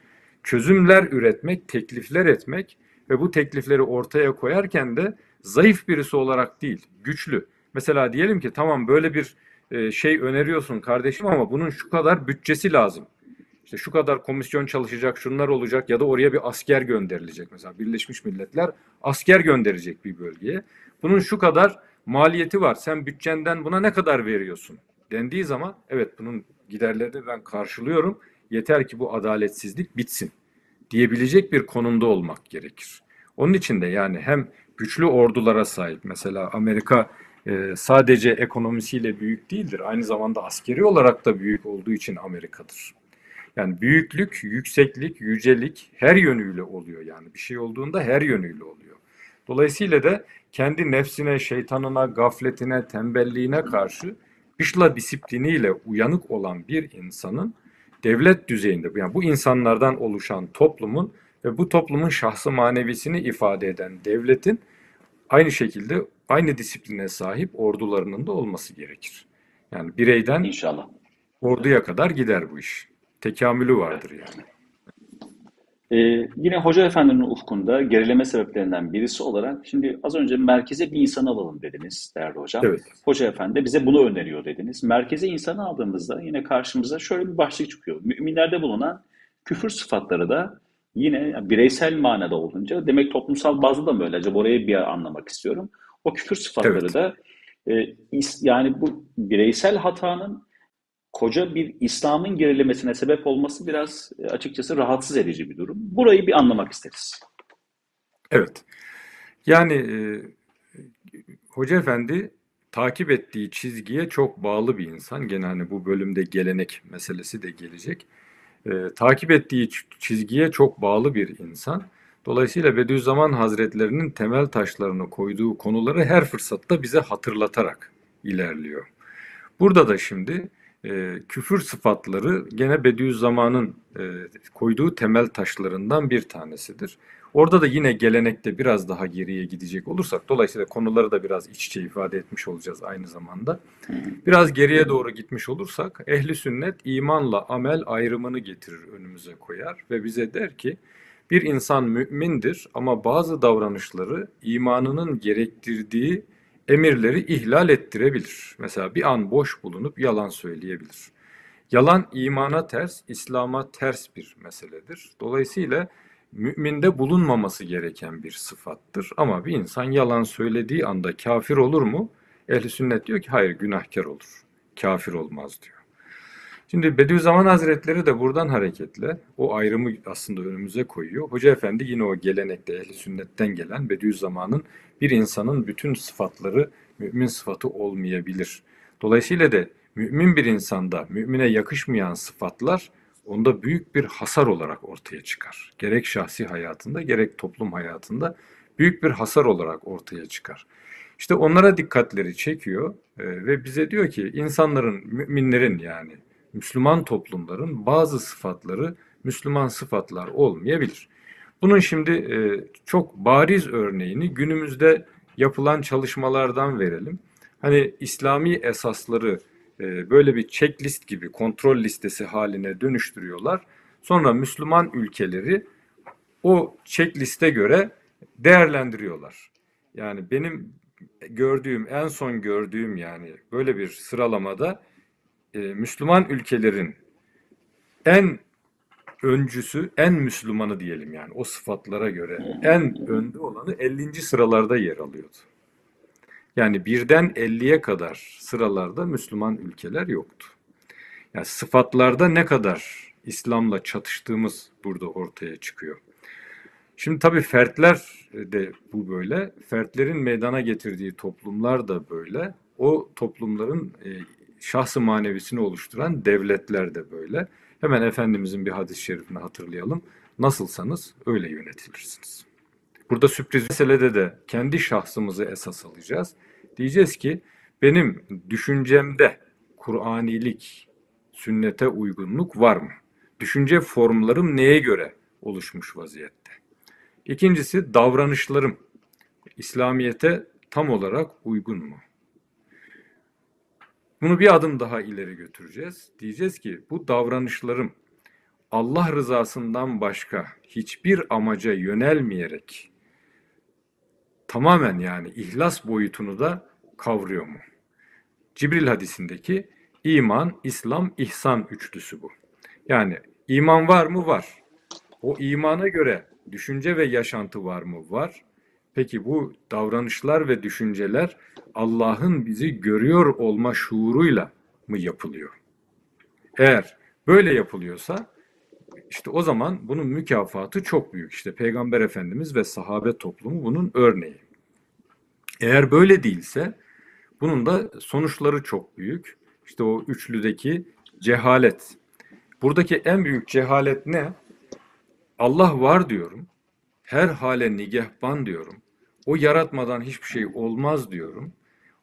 çözümler üretmek, teklifler etmek ve bu teklifleri ortaya koyarken de zayıf birisi olarak değil, güçlü. Mesela diyelim ki tamam böyle bir e, şey öneriyorsun kardeşim ama bunun şu kadar bütçesi lazım. İşte şu kadar komisyon çalışacak, şunlar olacak ya da oraya bir asker gönderilecek. Mesela Birleşmiş Milletler asker gönderecek bir bölgeye. Bunun şu kadar maliyeti var. Sen bütçenden buna ne kadar veriyorsun? dendiği zaman evet bunun giderlerini ben karşılıyorum. Yeter ki bu adaletsizlik bitsin diyebilecek bir konumda olmak gerekir. Onun için de yani hem güçlü ordulara sahip mesela Amerika e, sadece ekonomisiyle büyük değildir. Aynı zamanda askeri olarak da büyük olduğu için Amerika'dır. Yani büyüklük, yükseklik, yücelik her yönüyle oluyor yani. Bir şey olduğunda her yönüyle oluyor. Dolayısıyla da kendi nefsine, şeytanına, gafletine, tembelliğine karşı dışla disipliniyle uyanık olan bir insanın devlet düzeyinde yani bu insanlardan oluşan toplumun ve bu toplumun şahsı manevisini ifade eden devletin aynı şekilde aynı disipline sahip ordularının da olması gerekir. Yani bireyden İnşallah. orduya kadar gider bu iş. Tekamülü vardır yani. Ee, yine Hoca Efendi'nin ufkunda gerileme sebeplerinden birisi olarak şimdi az önce merkeze bir insan alalım dediniz değerli hocam. Evet. Hoca Efendi bize bunu öneriyor dediniz. Merkeze insanı aldığımızda yine karşımıza şöyle bir başlık çıkıyor. Müminlerde bulunan küfür sıfatları da yine bireysel manada olunca demek toplumsal bazda da mı öyle? Acaba orayı bir anlamak istiyorum. O küfür sıfatları Evet. da e, is- yani bu bireysel hatanın koca bir İslam'ın gerilemesine sebep olması biraz e, açıkçası rahatsız edici bir durum. Burayı bir anlamak isteriz. Evet. Yani e, Hoca Efendi takip ettiği çizgiye çok bağlı bir insan. Gene hani bu bölümde gelenek meselesi de gelecek. E, takip ettiği çizgiye çok bağlı bir insan. Dolayısıyla Bediüzzaman Hazretlerinin temel taşlarını koyduğu konuları her fırsatta bize hatırlatarak ilerliyor. Burada da şimdi e, küfür sıfatları gene Bediüzzaman'ın e, koyduğu temel taşlarından bir tanesidir. Orada da yine gelenekte biraz daha geriye gidecek olursak, dolayısıyla konuları da biraz iç içe ifade etmiş olacağız aynı zamanda. Biraz geriye doğru gitmiş olursak, ehli sünnet imanla amel ayrımını getirir önümüze koyar ve bize der ki, bir insan mümindir ama bazı davranışları imanının gerektirdiği emirleri ihlal ettirebilir. Mesela bir an boş bulunup yalan söyleyebilir. Yalan imana ters, İslam'a ters bir meseledir. Dolayısıyla müminde bulunmaması gereken bir sıfattır. Ama bir insan yalan söylediği anda kafir olur mu? Ehli sünnet diyor ki hayır günahkar olur. Kafir olmaz diyor. Şimdi Bediüzzaman Hazretleri de buradan hareketle o ayrımı aslında önümüze koyuyor. Hoca Efendi yine o gelenekte ehli sünnetten gelen Bediüzzaman'ın bir insanın bütün sıfatları mümin sıfatı olmayabilir. Dolayısıyla da mümin bir insanda mümine yakışmayan sıfatlar onda büyük bir hasar olarak ortaya çıkar. Gerek şahsi hayatında gerek toplum hayatında büyük bir hasar olarak ortaya çıkar. İşte onlara dikkatleri çekiyor e, ve bize diyor ki insanların, müminlerin yani Müslüman toplumların bazı sıfatları Müslüman sıfatlar olmayabilir. Bunun şimdi e, çok bariz örneğini günümüzde yapılan çalışmalardan verelim. Hani İslami esasları e, böyle bir checklist gibi kontrol listesi haline dönüştürüyorlar. Sonra Müslüman ülkeleri o checkliste göre değerlendiriyorlar. Yani benim gördüğüm, en son gördüğüm yani böyle bir sıralamada e, Müslüman ülkelerin en öncüsü, en Müslümanı diyelim yani o sıfatlara göre en önde olanı 50. sıralarda yer alıyordu. Yani birden 50'ye kadar sıralarda Müslüman ülkeler yoktu. Yani sıfatlarda ne kadar İslam'la çatıştığımız burada ortaya çıkıyor. Şimdi tabii fertler de bu böyle. Fertlerin meydana getirdiği toplumlar da böyle. O toplumların e, şahsı manevisini oluşturan devletler de böyle. Hemen Efendimizin bir hadis-i şerifini hatırlayalım. Nasılsanız öyle yönetilirsiniz. Burada sürpriz meselede de kendi şahsımızı esas alacağız. Diyeceğiz ki benim düşüncemde Kur'anilik, sünnete uygunluk var mı? Düşünce formlarım neye göre oluşmuş vaziyette? İkincisi davranışlarım İslamiyete tam olarak uygun mu? Bunu bir adım daha ileri götüreceğiz. Diyeceğiz ki bu davranışlarım Allah rızasından başka hiçbir amaca yönelmeyerek tamamen yani ihlas boyutunu da kavruyor mu? Cibril hadisindeki iman, İslam, ihsan üçlüsü bu. Yani iman var mı? Var. O imana göre düşünce ve yaşantı var mı? Var. Peki bu davranışlar ve düşünceler Allah'ın bizi görüyor olma şuuruyla mı yapılıyor? Eğer böyle yapılıyorsa işte o zaman bunun mükafatı çok büyük. İşte Peygamber Efendimiz ve sahabe toplumu bunun örneği. Eğer böyle değilse bunun da sonuçları çok büyük. İşte o üçlüdeki cehalet. Buradaki en büyük cehalet ne? Allah var diyorum. Her hale nigehban diyorum. O yaratmadan hiçbir şey olmaz diyorum.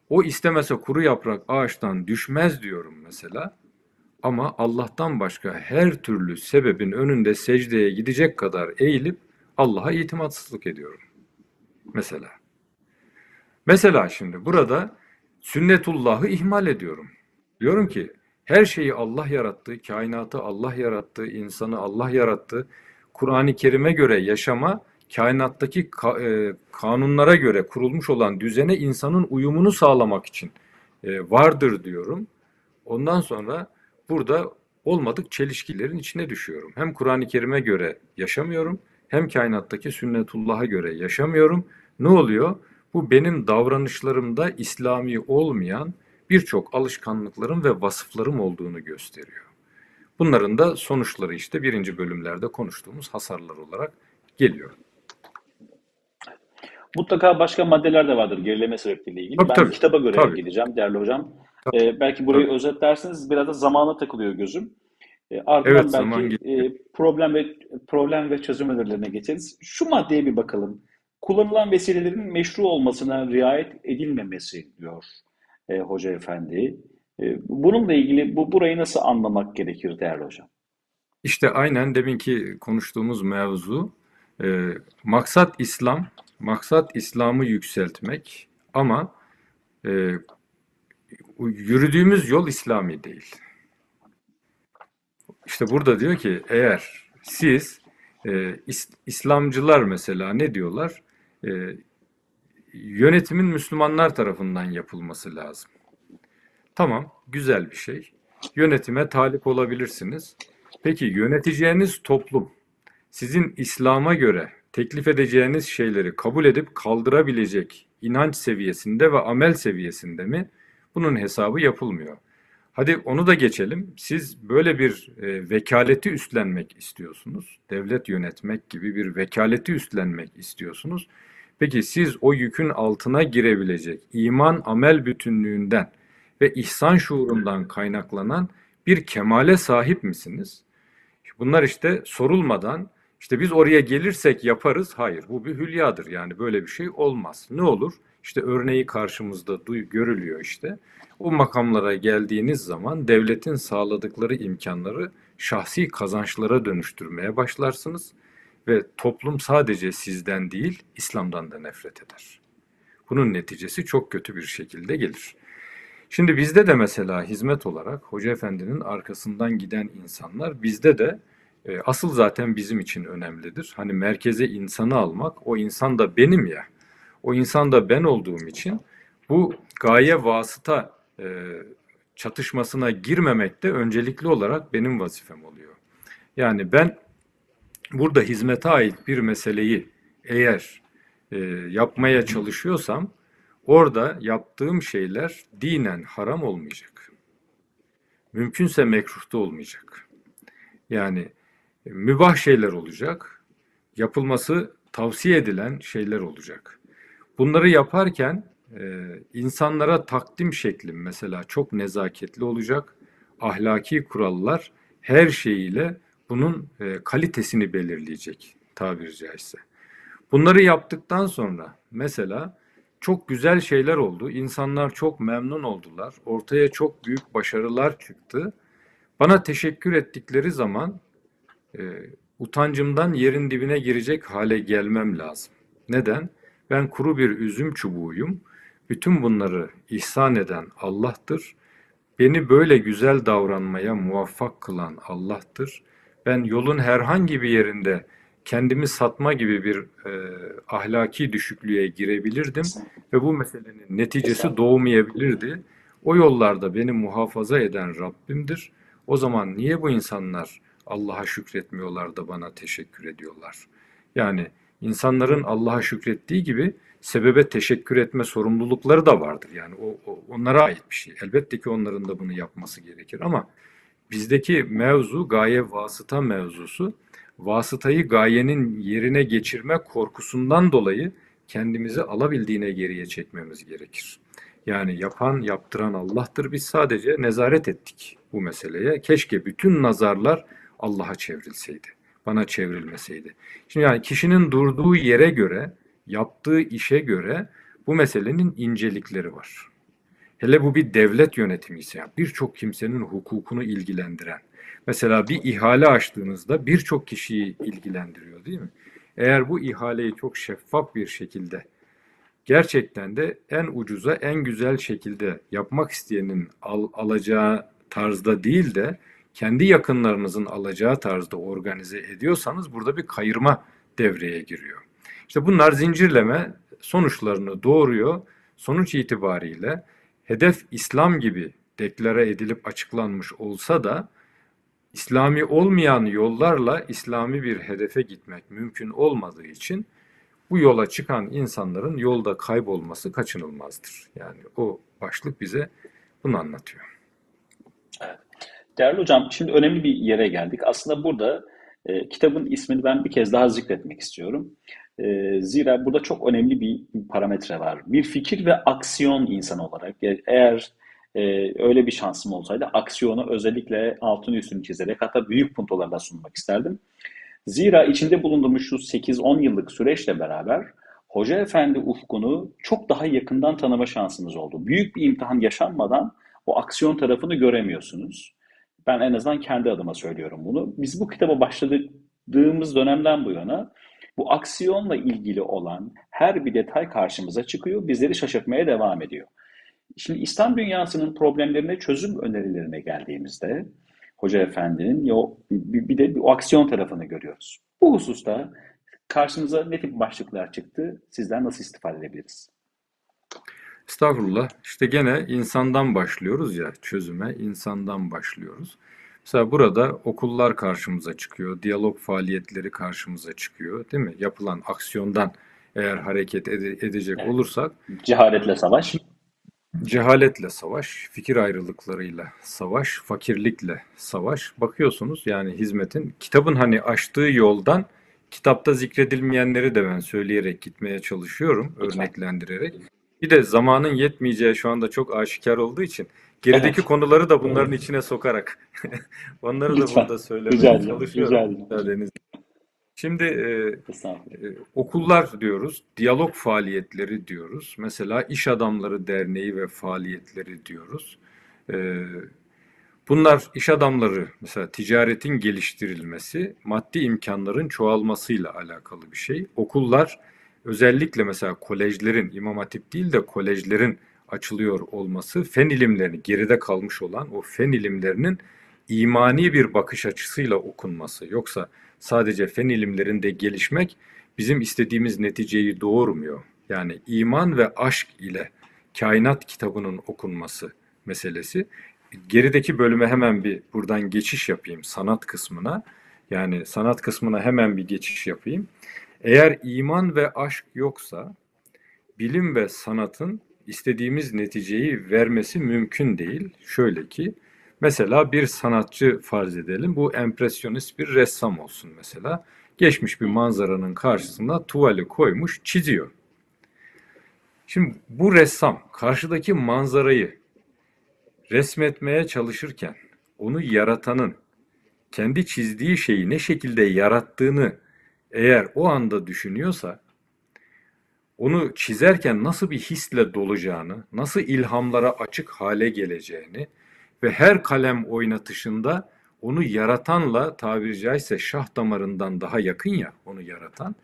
O istemese kuru yaprak ağaçtan düşmez diyorum mesela. Ama Allah'tan başka her türlü sebebin önünde secdeye gidecek kadar eğilip Allah'a itimatsızlık ediyorum. Mesela. Mesela şimdi burada sünnetullahı ihmal ediyorum. Diyorum ki her şeyi Allah yarattı, kainatı Allah yarattı, insanı Allah yarattı. Kur'an-ı Kerim'e göre yaşama, kainattaki ka e, kanunlara göre kurulmuş olan düzene insanın uyumunu sağlamak için e, vardır diyorum. Ondan sonra burada olmadık çelişkilerin içine düşüyorum. Hem Kur'an-ı Kerim'e göre yaşamıyorum, hem kainattaki sünnetullah'a göre yaşamıyorum. Ne oluyor? Bu benim davranışlarımda İslami olmayan birçok alışkanlıklarım ve vasıflarım olduğunu gösteriyor. Bunların da sonuçları işte birinci bölümlerde konuştuğumuz hasarlar olarak geliyor. Mutlaka başka maddeler de vardır gerileme sebepleriyle ilgili. Tabii, ben tabii. kitaba göre Tabii. gideceğim değerli hocam. Tabii. Ee, belki burayı Tabii. özetlerseniz biraz da zamana takılıyor gözüm. Ee, ardından Evet, belki e, problem ve problem ve çözüm önerilerine geçeriz. Şu maddeye bir bakalım. Kullanılan vesilelerin meşru olmasına riayet edilmemesi diyor e, hoca efendi. E, bununla ilgili bu burayı nasıl anlamak gerekir değerli hocam? İşte aynen deminki konuştuğumuz mevzu e, maksat İslam, maksat İslam'ı yükseltmek ama e, yürüdüğümüz yol İslami değil. İşte burada diyor ki eğer siz e, İs- İslamcılar mesela ne diyorlar? E, yönetimin Müslümanlar tarafından yapılması lazım. Tamam, güzel bir şey. Yönetime talip olabilirsiniz. Peki yöneteceğiniz toplum sizin İslam'a göre teklif edeceğiniz şeyleri kabul edip kaldırabilecek inanç seviyesinde ve amel seviyesinde mi? Bunun hesabı yapılmıyor. Hadi onu da geçelim. Siz böyle bir e, vekaleti üstlenmek istiyorsunuz. Devlet yönetmek gibi bir vekaleti üstlenmek istiyorsunuz. Peki siz o yükün altına girebilecek iman amel bütünlüğünden ve ihsan şuurundan kaynaklanan bir kemale sahip misiniz? Bunlar işte sorulmadan işte biz oraya gelirsek yaparız. Hayır bu bir hülyadır yani böyle bir şey olmaz. Ne olur? İşte örneği karşımızda duy, görülüyor işte. O makamlara geldiğiniz zaman devletin sağladıkları imkanları şahsi kazançlara dönüştürmeye başlarsınız ve toplum sadece sizden değil, İslam'dan da nefret eder. Bunun neticesi çok kötü bir şekilde gelir. Şimdi bizde de mesela hizmet olarak Hoca Efendi'nin arkasından giden insanlar bizde de e, asıl zaten bizim için önemlidir. Hani merkeze insanı almak, o insan da benim ya, o insan da ben olduğum için bu gaye vasıta e, çatışmasına girmemek de öncelikli olarak benim vazifem oluyor. Yani ben burada hizmete ait bir meseleyi eğer e, yapmaya çalışıyorsam orada yaptığım şeyler dinen haram olmayacak. Mümkünse mekruhta olmayacak. Yani mübah şeyler olacak. Yapılması tavsiye edilen şeyler olacak. Bunları yaparken e, insanlara takdim şeklim mesela çok nezaketli olacak. Ahlaki kurallar her şeyiyle bunun e, kalitesini belirleyecek tabiri caizse. Bunları yaptıktan sonra mesela çok güzel şeyler oldu. İnsanlar çok memnun oldular. Ortaya çok büyük başarılar çıktı. Bana teşekkür ettikleri zaman e, utancımdan yerin dibine girecek hale gelmem lazım. Neden? Ben kuru bir üzüm çubuğuyum. Bütün bunları ihsan eden Allah'tır. Beni böyle güzel davranmaya muvaffak kılan Allah'tır. Ben yolun herhangi bir yerinde kendimi satma gibi bir e, ahlaki düşüklüğe girebilirdim ve bu meselenin neticesi doğmayabilirdi. O yollarda beni muhafaza eden Rabbimdir. O zaman niye bu insanlar Allah'a şükretmiyorlar da bana teşekkür ediyorlar? Yani insanların Allah'a şükrettiği gibi sebebe teşekkür etme sorumlulukları da vardır. Yani o, o onlara ait bir şey. Elbette ki onların da bunu yapması gerekir ama bizdeki mevzu gaye vasıta mevzusu vasıtayı gayenin yerine geçirme korkusundan dolayı kendimizi alabildiğine geriye çekmemiz gerekir. Yani yapan, yaptıran Allah'tır. Biz sadece nezaret ettik bu meseleye. Keşke bütün nazarlar Allah'a çevrilseydi. Bana çevrilmeseydi. Şimdi yani kişinin durduğu yere göre, yaptığı işe göre bu meselenin incelikleri var. Hele bu bir devlet yönetimi ise yani birçok kimsenin hukukunu ilgilendiren. Mesela bir ihale açtığınızda birçok kişiyi ilgilendiriyor değil mi? Eğer bu ihaleyi çok şeffaf bir şekilde gerçekten de en ucuza en güzel şekilde yapmak isteyenin al, alacağı tarzda değil de kendi yakınlarınızın alacağı tarzda organize ediyorsanız burada bir kayırma devreye giriyor. İşte bunlar zincirleme sonuçlarını doğuruyor. Sonuç itibariyle hedef İslam gibi deklare edilip açıklanmış olsa da İslami olmayan yollarla İslami bir hedefe gitmek mümkün olmadığı için bu yola çıkan insanların yolda kaybolması kaçınılmazdır. Yani o başlık bize bunu anlatıyor. Değerli hocam, şimdi önemli bir yere geldik. Aslında burada e, kitabın ismini ben bir kez daha zikretmek istiyorum. E, zira burada çok önemli bir parametre var. Bir fikir ve aksiyon insanı olarak eğer e, öyle bir şansım olsaydı aksiyonu özellikle altın üstünü çizerek hatta büyük puntolarla sunmak isterdim. Zira içinde bulunduğumuz şu 8-10 yıllık süreçle beraber Hoca Efendi ufkunu çok daha yakından tanıma şansımız oldu. Büyük bir imtihan yaşanmadan o aksiyon tarafını göremiyorsunuz. Ben en azından kendi adıma söylüyorum bunu. Biz bu kitaba başladığımız dönemden bu yana bu aksiyonla ilgili olan her bir detay karşımıza çıkıyor, bizleri şaşırtmaya devam ediyor. Şimdi İslam dünyasının problemlerine çözüm önerilerine geldiğimizde Hoca Efendi'nin bir, bir de o aksiyon tarafını görüyoruz. Bu hususta karşımıza ne tip başlıklar çıktı? Sizden nasıl istifade edebiliriz? Estağfurullah. İşte gene insandan başlıyoruz ya çözüme insandan başlıyoruz. Mesela burada okullar karşımıza çıkıyor, diyalog faaliyetleri karşımıza çıkıyor, değil mi? Yapılan aksiyondan eğer hareket ede- edecek Evet. olursak Cehaletle savaş. Cehaletle savaş, fikir ayrılıklarıyla savaş, fakirlikle savaş. Bakıyorsunuz yani hizmetin kitabın hani açtığı yoldan kitapta zikredilmeyenleri de ben söyleyerek gitmeye çalışıyorum, örneklendirerek. Bir de zamanın yetmeyeceği şu anda çok aşikar olduğu için gerideki Evet. konuları da bunların içine sokarak onları da Lütfen. burada söylemeye Rica çalışıyorum. Rica. Şimdi e, e, okullar diyoruz, diyalog faaliyetleri diyoruz. Mesela İş Adamları Derneği ve faaliyetleri diyoruz. E, bunlar iş adamları mesela ticaretin geliştirilmesi, maddi imkanların çoğalmasıyla alakalı bir şey. Okullar özellikle mesela kolejlerin, İmam Hatip değil de kolejlerin açılıyor olması, fen ilimlerini geride kalmış olan o fen ilimlerinin imani bir bakış açısıyla okunması. Yoksa sadece fen ilimlerinde gelişmek bizim istediğimiz neticeyi doğurmuyor. Yani iman ve aşk ile kainat kitabının okunması meselesi. Gerideki bölüme hemen bir buradan geçiş yapayım sanat kısmına. Yani sanat kısmına hemen bir geçiş yapayım. Eğer iman ve aşk yoksa bilim ve sanatın istediğimiz neticeyi vermesi mümkün değil. Şöyle ki mesela bir sanatçı farz edelim. Bu empresyonist bir ressam olsun mesela. Geçmiş bir manzaranın karşısına tuvali koymuş, çiziyor. Şimdi bu ressam karşıdaki manzarayı resmetmeye çalışırken onu yaratanın kendi çizdiği şeyi ne şekilde yarattığını eğer o anda düşünüyorsa onu çizerken nasıl bir hisle dolacağını, nasıl ilhamlara açık hale geleceğini ve her kalem oynatışında onu yaratanla tabiri caizse şah damarından daha yakın ya onu yaratan,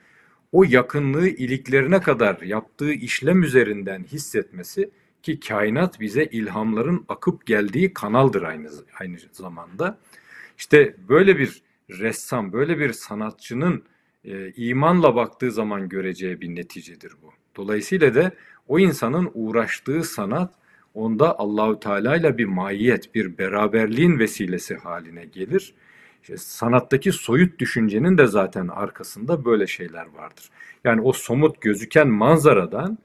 o yakınlığı iliklerine kadar yaptığı işlem üzerinden hissetmesi ki kainat bize ilhamların akıp geldiği kanaldır aynı, aynı zamanda. İşte böyle bir ressam, böyle bir sanatçının e, imanla baktığı zaman göreceği bir neticedir bu. Dolayısıyla da o insanın uğraştığı sanat onda Allahü Teala ile bir maiyet, bir beraberliğin vesilesi haline gelir. İşte sanattaki soyut düşüncenin de zaten arkasında böyle şeyler vardır. Yani o somut gözüken manzaradan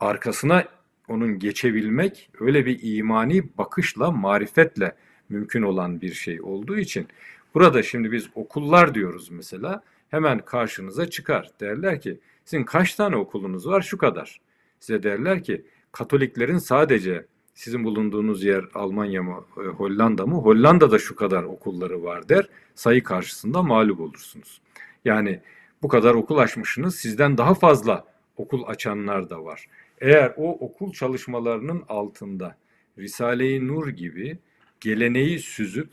arkasına onun geçebilmek öyle bir imani bakışla, marifetle mümkün olan bir şey olduğu için burada şimdi biz okullar diyoruz mesela hemen karşınıza çıkar. Derler ki sizin kaç tane okulunuz var? Şu kadar. Size derler ki Katoliklerin sadece sizin bulunduğunuz yer Almanya mı, e, Hollanda mı? Hollanda'da şu kadar okulları var der. Sayı karşısında mağlup olursunuz. Yani bu kadar okul açmışsınız. Sizden daha fazla okul açanlar da var. Eğer o okul çalışmalarının altında Risale-i Nur gibi geleneği süzüp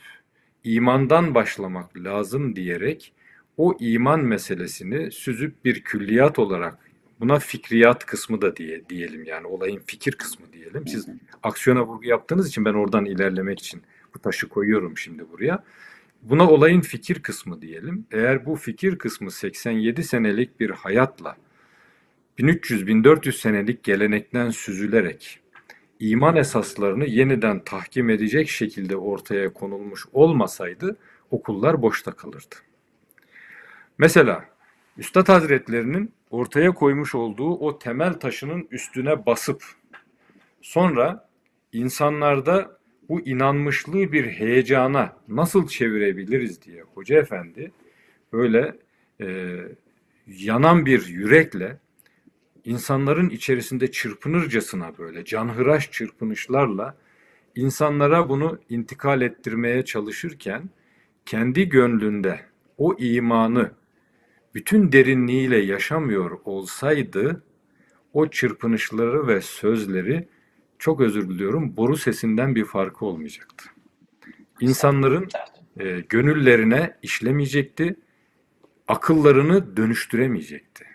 imandan başlamak lazım diyerek o iman meselesini süzüp bir külliyat olarak buna fikriyat kısmı da diye diyelim yani olayın fikir kısmı diyelim. Siz aksiyona vurgu yaptığınız için ben oradan ilerlemek için bu taşı koyuyorum şimdi buraya. Buna olayın fikir kısmı diyelim. Eğer bu fikir kısmı 87 senelik bir hayatla 1300-1400 senelik gelenekten süzülerek iman esaslarını yeniden tahkim edecek şekilde ortaya konulmuş olmasaydı okullar boşta kalırdı. Mesela Üstad Hazretlerinin ortaya koymuş olduğu o temel taşının üstüne basıp sonra insanlarda bu inanmışlığı bir heyecana nasıl çevirebiliriz diye Hoca Efendi böyle e, yanan bir yürekle insanların içerisinde çırpınırcasına böyle canhıraş çırpınışlarla insanlara bunu intikal ettirmeye çalışırken kendi gönlünde o imanı bütün derinliğiyle yaşamıyor olsaydı o çırpınışları ve sözleri çok özür diliyorum boru sesinden bir farkı olmayacaktı. İnsanların e, gönüllerine işlemeyecekti, akıllarını dönüştüremeyecekti.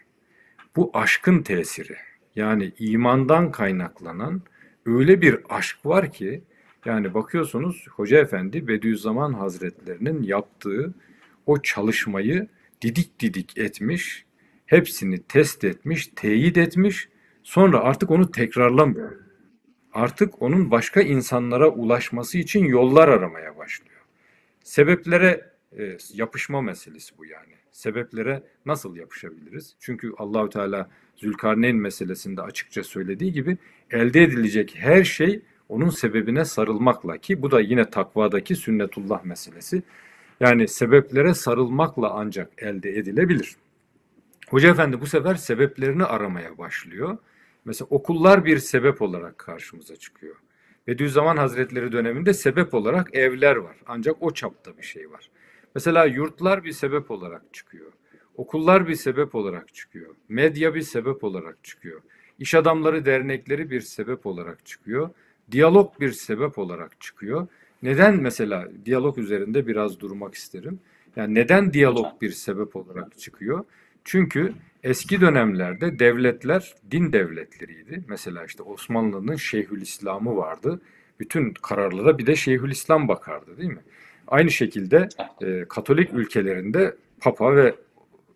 Bu aşkın tesiri yani imandan kaynaklanan öyle bir aşk var ki yani bakıyorsunuz Hoca Efendi Bediüzzaman Hazretlerinin yaptığı o çalışmayı didik didik etmiş, hepsini test etmiş, teyit etmiş, sonra artık onu tekrarlamıyor. Artık onun başka insanlara ulaşması için yollar aramaya başlıyor. Sebeplere e, yapışma meselesi bu yani. Sebeplere nasıl yapışabiliriz? Çünkü Allahü Teala Zülkarneyn meselesinde açıkça söylediği gibi elde edilecek her şey onun sebebine sarılmakla ki bu da yine takvadaki sünnetullah meselesi. Yani sebeplere sarılmakla ancak elde edilebilir. Hoca Efendi bu sefer sebeplerini aramaya başlıyor. Mesela okullar bir sebep olarak karşımıza çıkıyor. Bediüzzaman Hazretleri döneminde sebep olarak evler var. Ancak o çapta bir şey var. Mesela yurtlar bir sebep olarak çıkıyor. Okullar bir sebep olarak çıkıyor. Medya bir sebep olarak çıkıyor. İş adamları dernekleri bir sebep olarak çıkıyor. Diyalog bir sebep olarak çıkıyor. Neden mesela diyalog üzerinde biraz durmak isterim. Yani neden diyalog bir sebep olarak çıkıyor? Çünkü eski dönemlerde devletler din devletleriydi. Mesela işte Osmanlı'nın Şeyhülislam'ı vardı. Bütün kararlara bir de Şeyhülislam bakardı değil mi? Aynı şekilde e, Katolik ülkelerinde Papa ve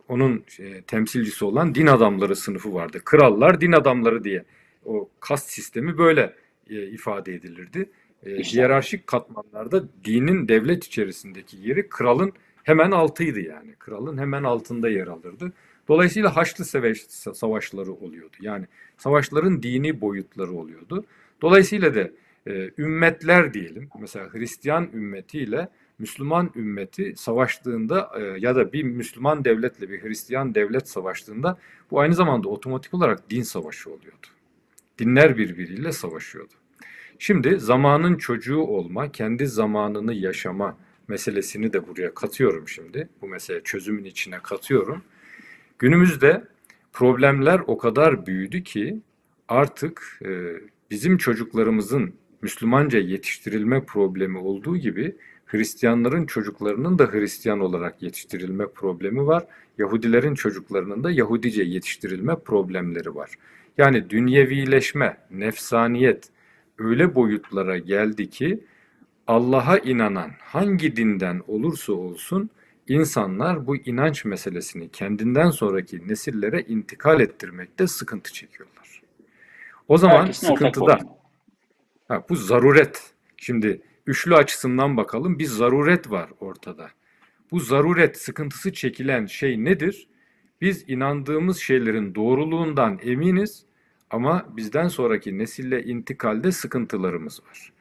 onun e, temsilcisi olan din adamları sınıfı vardı. Krallar din adamları diye o kast sistemi böyle e, ifade edilirdi. E, hiyerarşik katmanlarda dinin devlet içerisindeki yeri kralın hemen altıydı yani. Kralın hemen altında yer alırdı. Dolayısıyla Haçlı Savaş, savaşları oluyordu. Yani savaşların dini boyutları oluyordu. Dolayısıyla da e, ümmetler diyelim. Mesela Hristiyan ümmetiyle Müslüman ümmeti savaştığında e, ya da bir Müslüman devletle bir Hristiyan devlet savaştığında bu aynı zamanda otomatik olarak din savaşı oluyordu. Dinler birbiriyle savaşıyordu. Şimdi zamanın çocuğu olma, kendi zamanını yaşama meselesini de buraya katıyorum şimdi. Bu mesele çözümün içine katıyorum. Günümüzde problemler o kadar büyüdü ki artık e, bizim çocuklarımızın Müslümanca yetiştirilme problemi olduğu gibi Hristiyanların çocuklarının da Hristiyan olarak yetiştirilme problemi var. Yahudilerin çocuklarının da Yahudice yetiştirilme problemleri var. Yani dünyevileşme, nefsaniyet öyle boyutlara geldi ki Allah'a inanan hangi dinden olursa olsun insanlar bu inanç meselesini kendinden sonraki nesillere intikal ettirmekte sıkıntı çekiyorlar. O zaman Herkesin sıkıntıda ha, bu zaruret. Şimdi üçlü açısından bakalım bir zaruret var ortada. Bu zaruret sıkıntısı çekilen şey nedir? Biz inandığımız şeylerin doğruluğundan eminiz ama bizden sonraki nesille intikalde sıkıntılarımız var.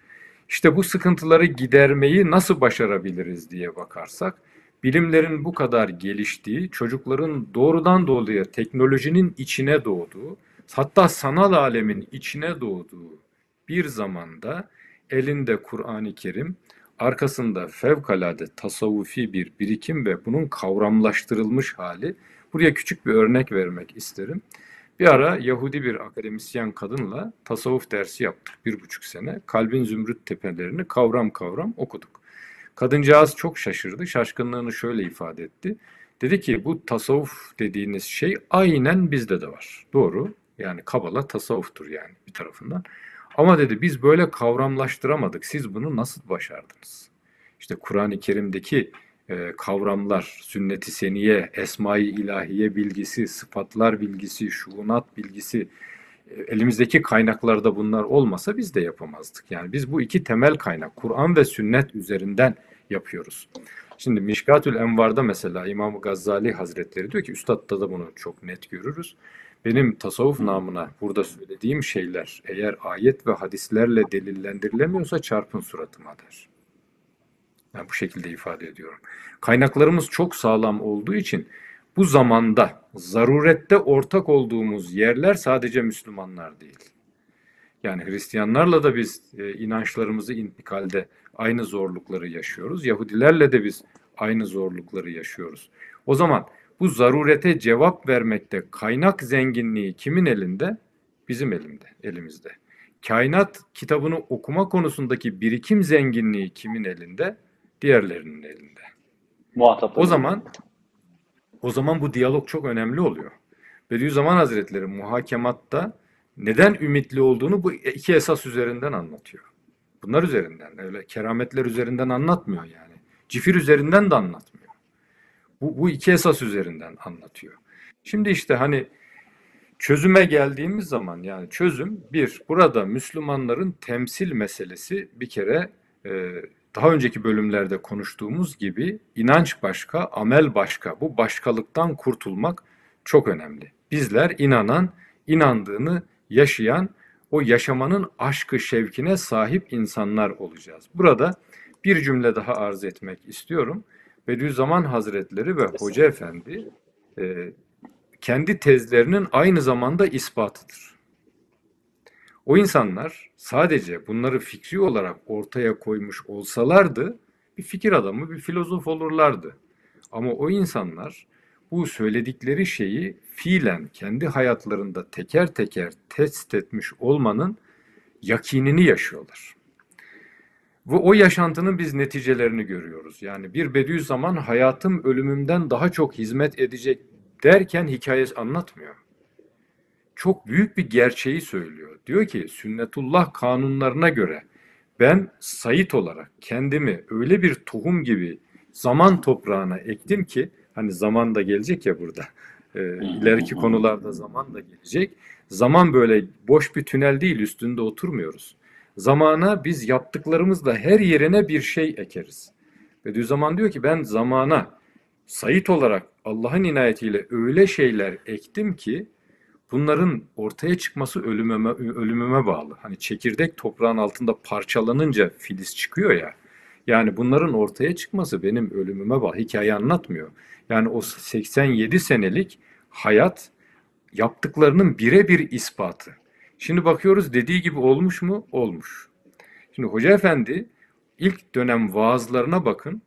İşte bu sıkıntıları gidermeyi nasıl başarabiliriz diye bakarsak, bilimlerin bu kadar geliştiği, çocukların doğrudan doğruya teknolojinin içine doğduğu, hatta sanal alemin içine doğduğu bir zamanda elinde Kur'an-ı Kerim, arkasında fevkalade tasavvufi bir birikim ve bunun kavramlaştırılmış hali. Buraya küçük bir örnek vermek isterim. Bir ara Yahudi bir akademisyen kadınla tasavvuf dersi yaptık bir buçuk sene. Kalbin zümrüt tepelerini kavram kavram okuduk. Kadıncağız çok şaşırdı. Şaşkınlığını şöyle ifade etti. Dedi ki bu tasavvuf dediğiniz şey aynen bizde de var. Doğru. Yani Kabala tasavvuftur yani bir tarafından. Ama dedi biz böyle kavramlaştıramadık. Siz bunu nasıl başardınız? İşte Kur'an-ı Kerim'deki e, kavramlar, sünnet-i seniye, esma-i ilahiye bilgisi, sıfatlar bilgisi, şuunat bilgisi, e, elimizdeki kaynaklarda bunlar olmasa biz de yapamazdık. Yani biz bu iki temel kaynak, Kur'an ve sünnet üzerinden yapıyoruz. Şimdi Mişkatül Envar'da mesela İmam Gazali Hazretleri diyor ki, Üstad'da da bunu çok net görürüz. Benim tasavvuf namına burada söylediğim şeyler eğer ayet ve hadislerle delillendirilemiyorsa çarpın suratıma der. Yani bu şekilde ifade ediyorum. Kaynaklarımız çok sağlam olduğu için bu zamanda zarurette ortak olduğumuz yerler sadece Müslümanlar değil. Yani Hristiyanlarla da biz e, inançlarımızı intikalde aynı zorlukları yaşıyoruz. Yahudilerle de biz aynı zorlukları yaşıyoruz. O zaman bu zarurete cevap vermekte kaynak zenginliği kimin elinde? Bizim elimde, elimizde. Kainat kitabını okuma konusundaki birikim zenginliği kimin elinde? Diğerlerinin elinde. Muhatapları. O zaman o zaman bu diyalog çok önemli oluyor. Bediüzzaman Hazretleri muhakematta neden ümitli olduğunu bu iki esas üzerinden anlatıyor. Bunlar üzerinden, öyle kerametler üzerinden anlatmıyor yani. Cifir üzerinden de anlatmıyor. Bu, bu iki esas üzerinden anlatıyor. Şimdi işte hani çözüme geldiğimiz zaman yani çözüm bir, burada Müslümanların temsil meselesi bir kere e, daha önceki bölümlerde konuştuğumuz gibi inanç başka, amel başka. Bu başkalıktan kurtulmak çok önemli. Bizler inanan, inandığını yaşayan, o yaşamanın aşkı şevkine sahip insanlar olacağız. Burada bir cümle daha arz etmek istiyorum. Bediüzzaman Hazretleri ve Hoca Efendi e, kendi tezlerinin aynı zamanda ispatıdır. O insanlar sadece bunları fikri olarak ortaya koymuş olsalardı bir fikir adamı, bir filozof olurlardı. Ama o insanlar bu söyledikleri şeyi fiilen kendi hayatlarında teker teker test etmiş olmanın yakinini yaşıyorlar. Ve o yaşantının biz neticelerini görüyoruz. Yani bir Bediüzzaman hayatım ölümümden daha çok hizmet edecek derken hikayesi anlatmıyor. Çok büyük bir gerçeği söylüyor. Diyor ki sünnetullah kanunlarına göre ben Sayit olarak kendimi öyle bir tohum gibi zaman toprağına ektim ki hani zaman da gelecek ya burada. E, ileriki konularda zaman da gelecek. Zaman böyle boş bir tünel değil üstünde oturmuyoruz. Zamana biz yaptıklarımızla her yerine bir şey ekeriz. Bediüzzaman diyor ki ben zamana sayit olarak Allah'ın inayetiyle öyle şeyler ektim ki bunların ortaya çıkması ölümüme, ölümüme bağlı. Hani çekirdek toprağın altında parçalanınca filiz çıkıyor ya. Yani bunların ortaya çıkması benim ölümüme bağlı. Hikaye anlatmıyor. Yani o 87 senelik hayat yaptıklarının birebir ispatı. Şimdi bakıyoruz dediği gibi olmuş mu? Olmuş. Şimdi Hoca Efendi ilk dönem vaazlarına bakın.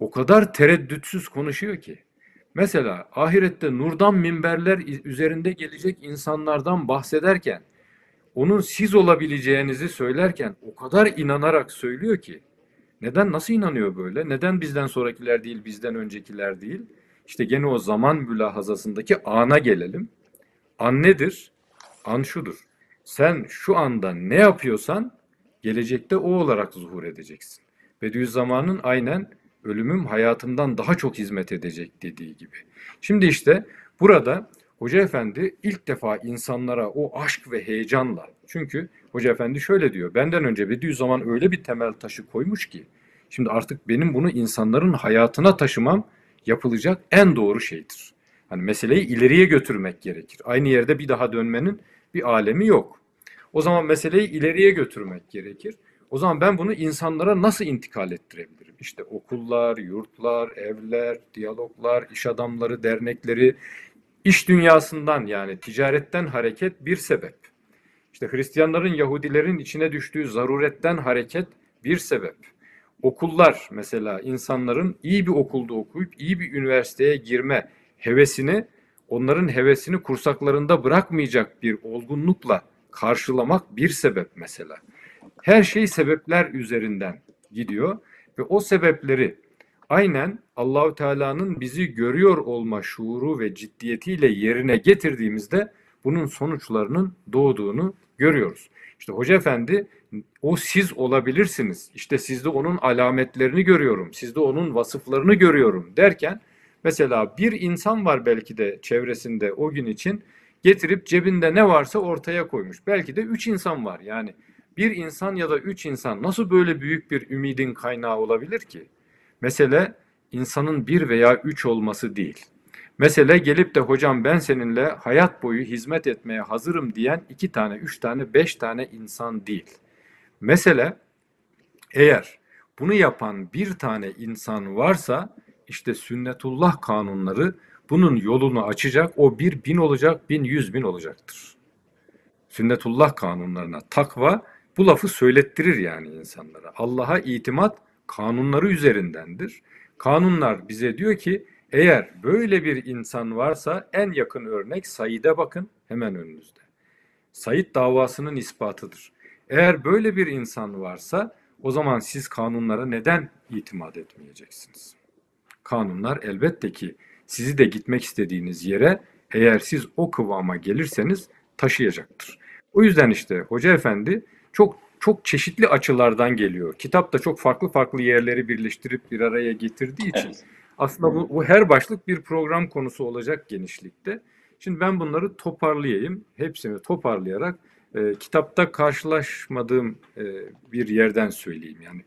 O kadar tereddütsüz konuşuyor ki. Mesela ahirette nurdan minberler üzerinde gelecek insanlardan bahsederken onun siz olabileceğinizi söylerken o kadar inanarak söylüyor ki neden nasıl inanıyor böyle? Neden bizden sonrakiler değil, bizden öncekiler değil? İşte gene o zaman mülahazasındaki ana gelelim. An nedir? An şudur. Sen şu anda ne yapıyorsan gelecekte o olarak zuhur edeceksin. Bediüzzaman'ın aynen ölümüm hayatımdan daha çok hizmet edecek dediği gibi. Şimdi işte burada Hoca Efendi ilk defa insanlara o aşk ve heyecanla çünkü Hoca Efendi şöyle diyor benden önce Bediüzzaman öyle bir temel taşı koymuş ki şimdi artık benim bunu insanların hayatına taşımam yapılacak en doğru şeydir. Hani meseleyi ileriye götürmek gerekir. Aynı yerde bir daha dönmenin bir alemi yok. O zaman meseleyi ileriye götürmek gerekir. O zaman ben bunu insanlara nasıl intikal ettirebilirim? İşte okullar, yurtlar, evler, diyaloglar, iş adamları, dernekleri, iş dünyasından yani ticaretten hareket bir sebep. İşte Hristiyanların, Yahudilerin içine düştüğü zaruretten hareket bir sebep. Okullar mesela insanların iyi bir okulda okuyup iyi bir üniversiteye girme hevesini, onların hevesini kursaklarında bırakmayacak bir olgunlukla karşılamak bir sebep mesela. Her şey sebepler üzerinden gidiyor ve o sebepleri aynen Allahü Teala'nın bizi görüyor olma şuuru ve ciddiyetiyle yerine getirdiğimizde bunun sonuçlarının doğduğunu görüyoruz. İşte Hoca Efendi o siz olabilirsiniz. İşte sizde onun alametlerini görüyorum. Sizde onun vasıflarını görüyorum derken mesela bir insan var belki de çevresinde o gün için getirip cebinde ne varsa ortaya koymuş. Belki de üç insan var. Yani bir insan ya da üç insan nasıl böyle büyük bir ümidin kaynağı olabilir ki? Mesele insanın bir veya üç olması değil. Mesele gelip de hocam ben seninle hayat boyu hizmet etmeye hazırım diyen iki tane, üç tane, beş tane insan değil. Mesele eğer bunu yapan bir tane insan varsa işte sünnetullah kanunları bunun yolunu açacak. O bir bin olacak, bin yüz bin olacaktır. Sünnetullah kanunlarına takva bu lafı söylettirir yani insanlara. Allah'a itimat kanunları üzerindendir. Kanunlar bize diyor ki eğer böyle bir insan varsa en yakın örnek Said'e bakın hemen önünüzde. Said davasının ispatıdır. Eğer böyle bir insan varsa o zaman siz kanunlara neden itimat etmeyeceksiniz? Kanunlar elbette ki sizi de gitmek istediğiniz yere eğer siz o kıvama gelirseniz taşıyacaktır. O yüzden işte Hoca Efendi çok çok çeşitli açılardan geliyor. Kitap da çok farklı farklı yerleri birleştirip bir araya getirdiği için evet. aslında bu, bu her başlık bir program konusu olacak genişlikte. Şimdi ben bunları toparlayayım. Hepsini toparlayarak e, kitapta karşılaşmadığım e, bir yerden söyleyeyim. Yani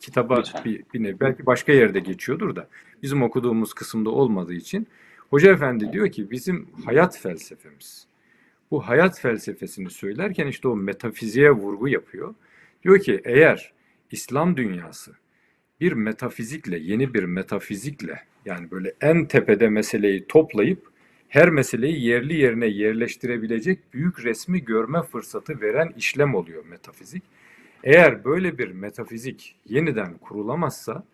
kitaba bir, bir nevi, belki başka yerde geçiyordur da bizim okuduğumuz kısımda olmadığı için Hoca Efendi diyor ki bizim hayat felsefemiz bu hayat felsefesini söylerken işte o metafiziğe vurgu yapıyor. Diyor ki eğer İslam dünyası bir metafizikle, yeni bir metafizikle yani böyle en tepede meseleyi toplayıp her meseleyi yerli yerine yerleştirebilecek büyük resmi görme fırsatı veren işlem oluyor metafizik. Eğer böyle bir metafizik yeniden kurulamazsa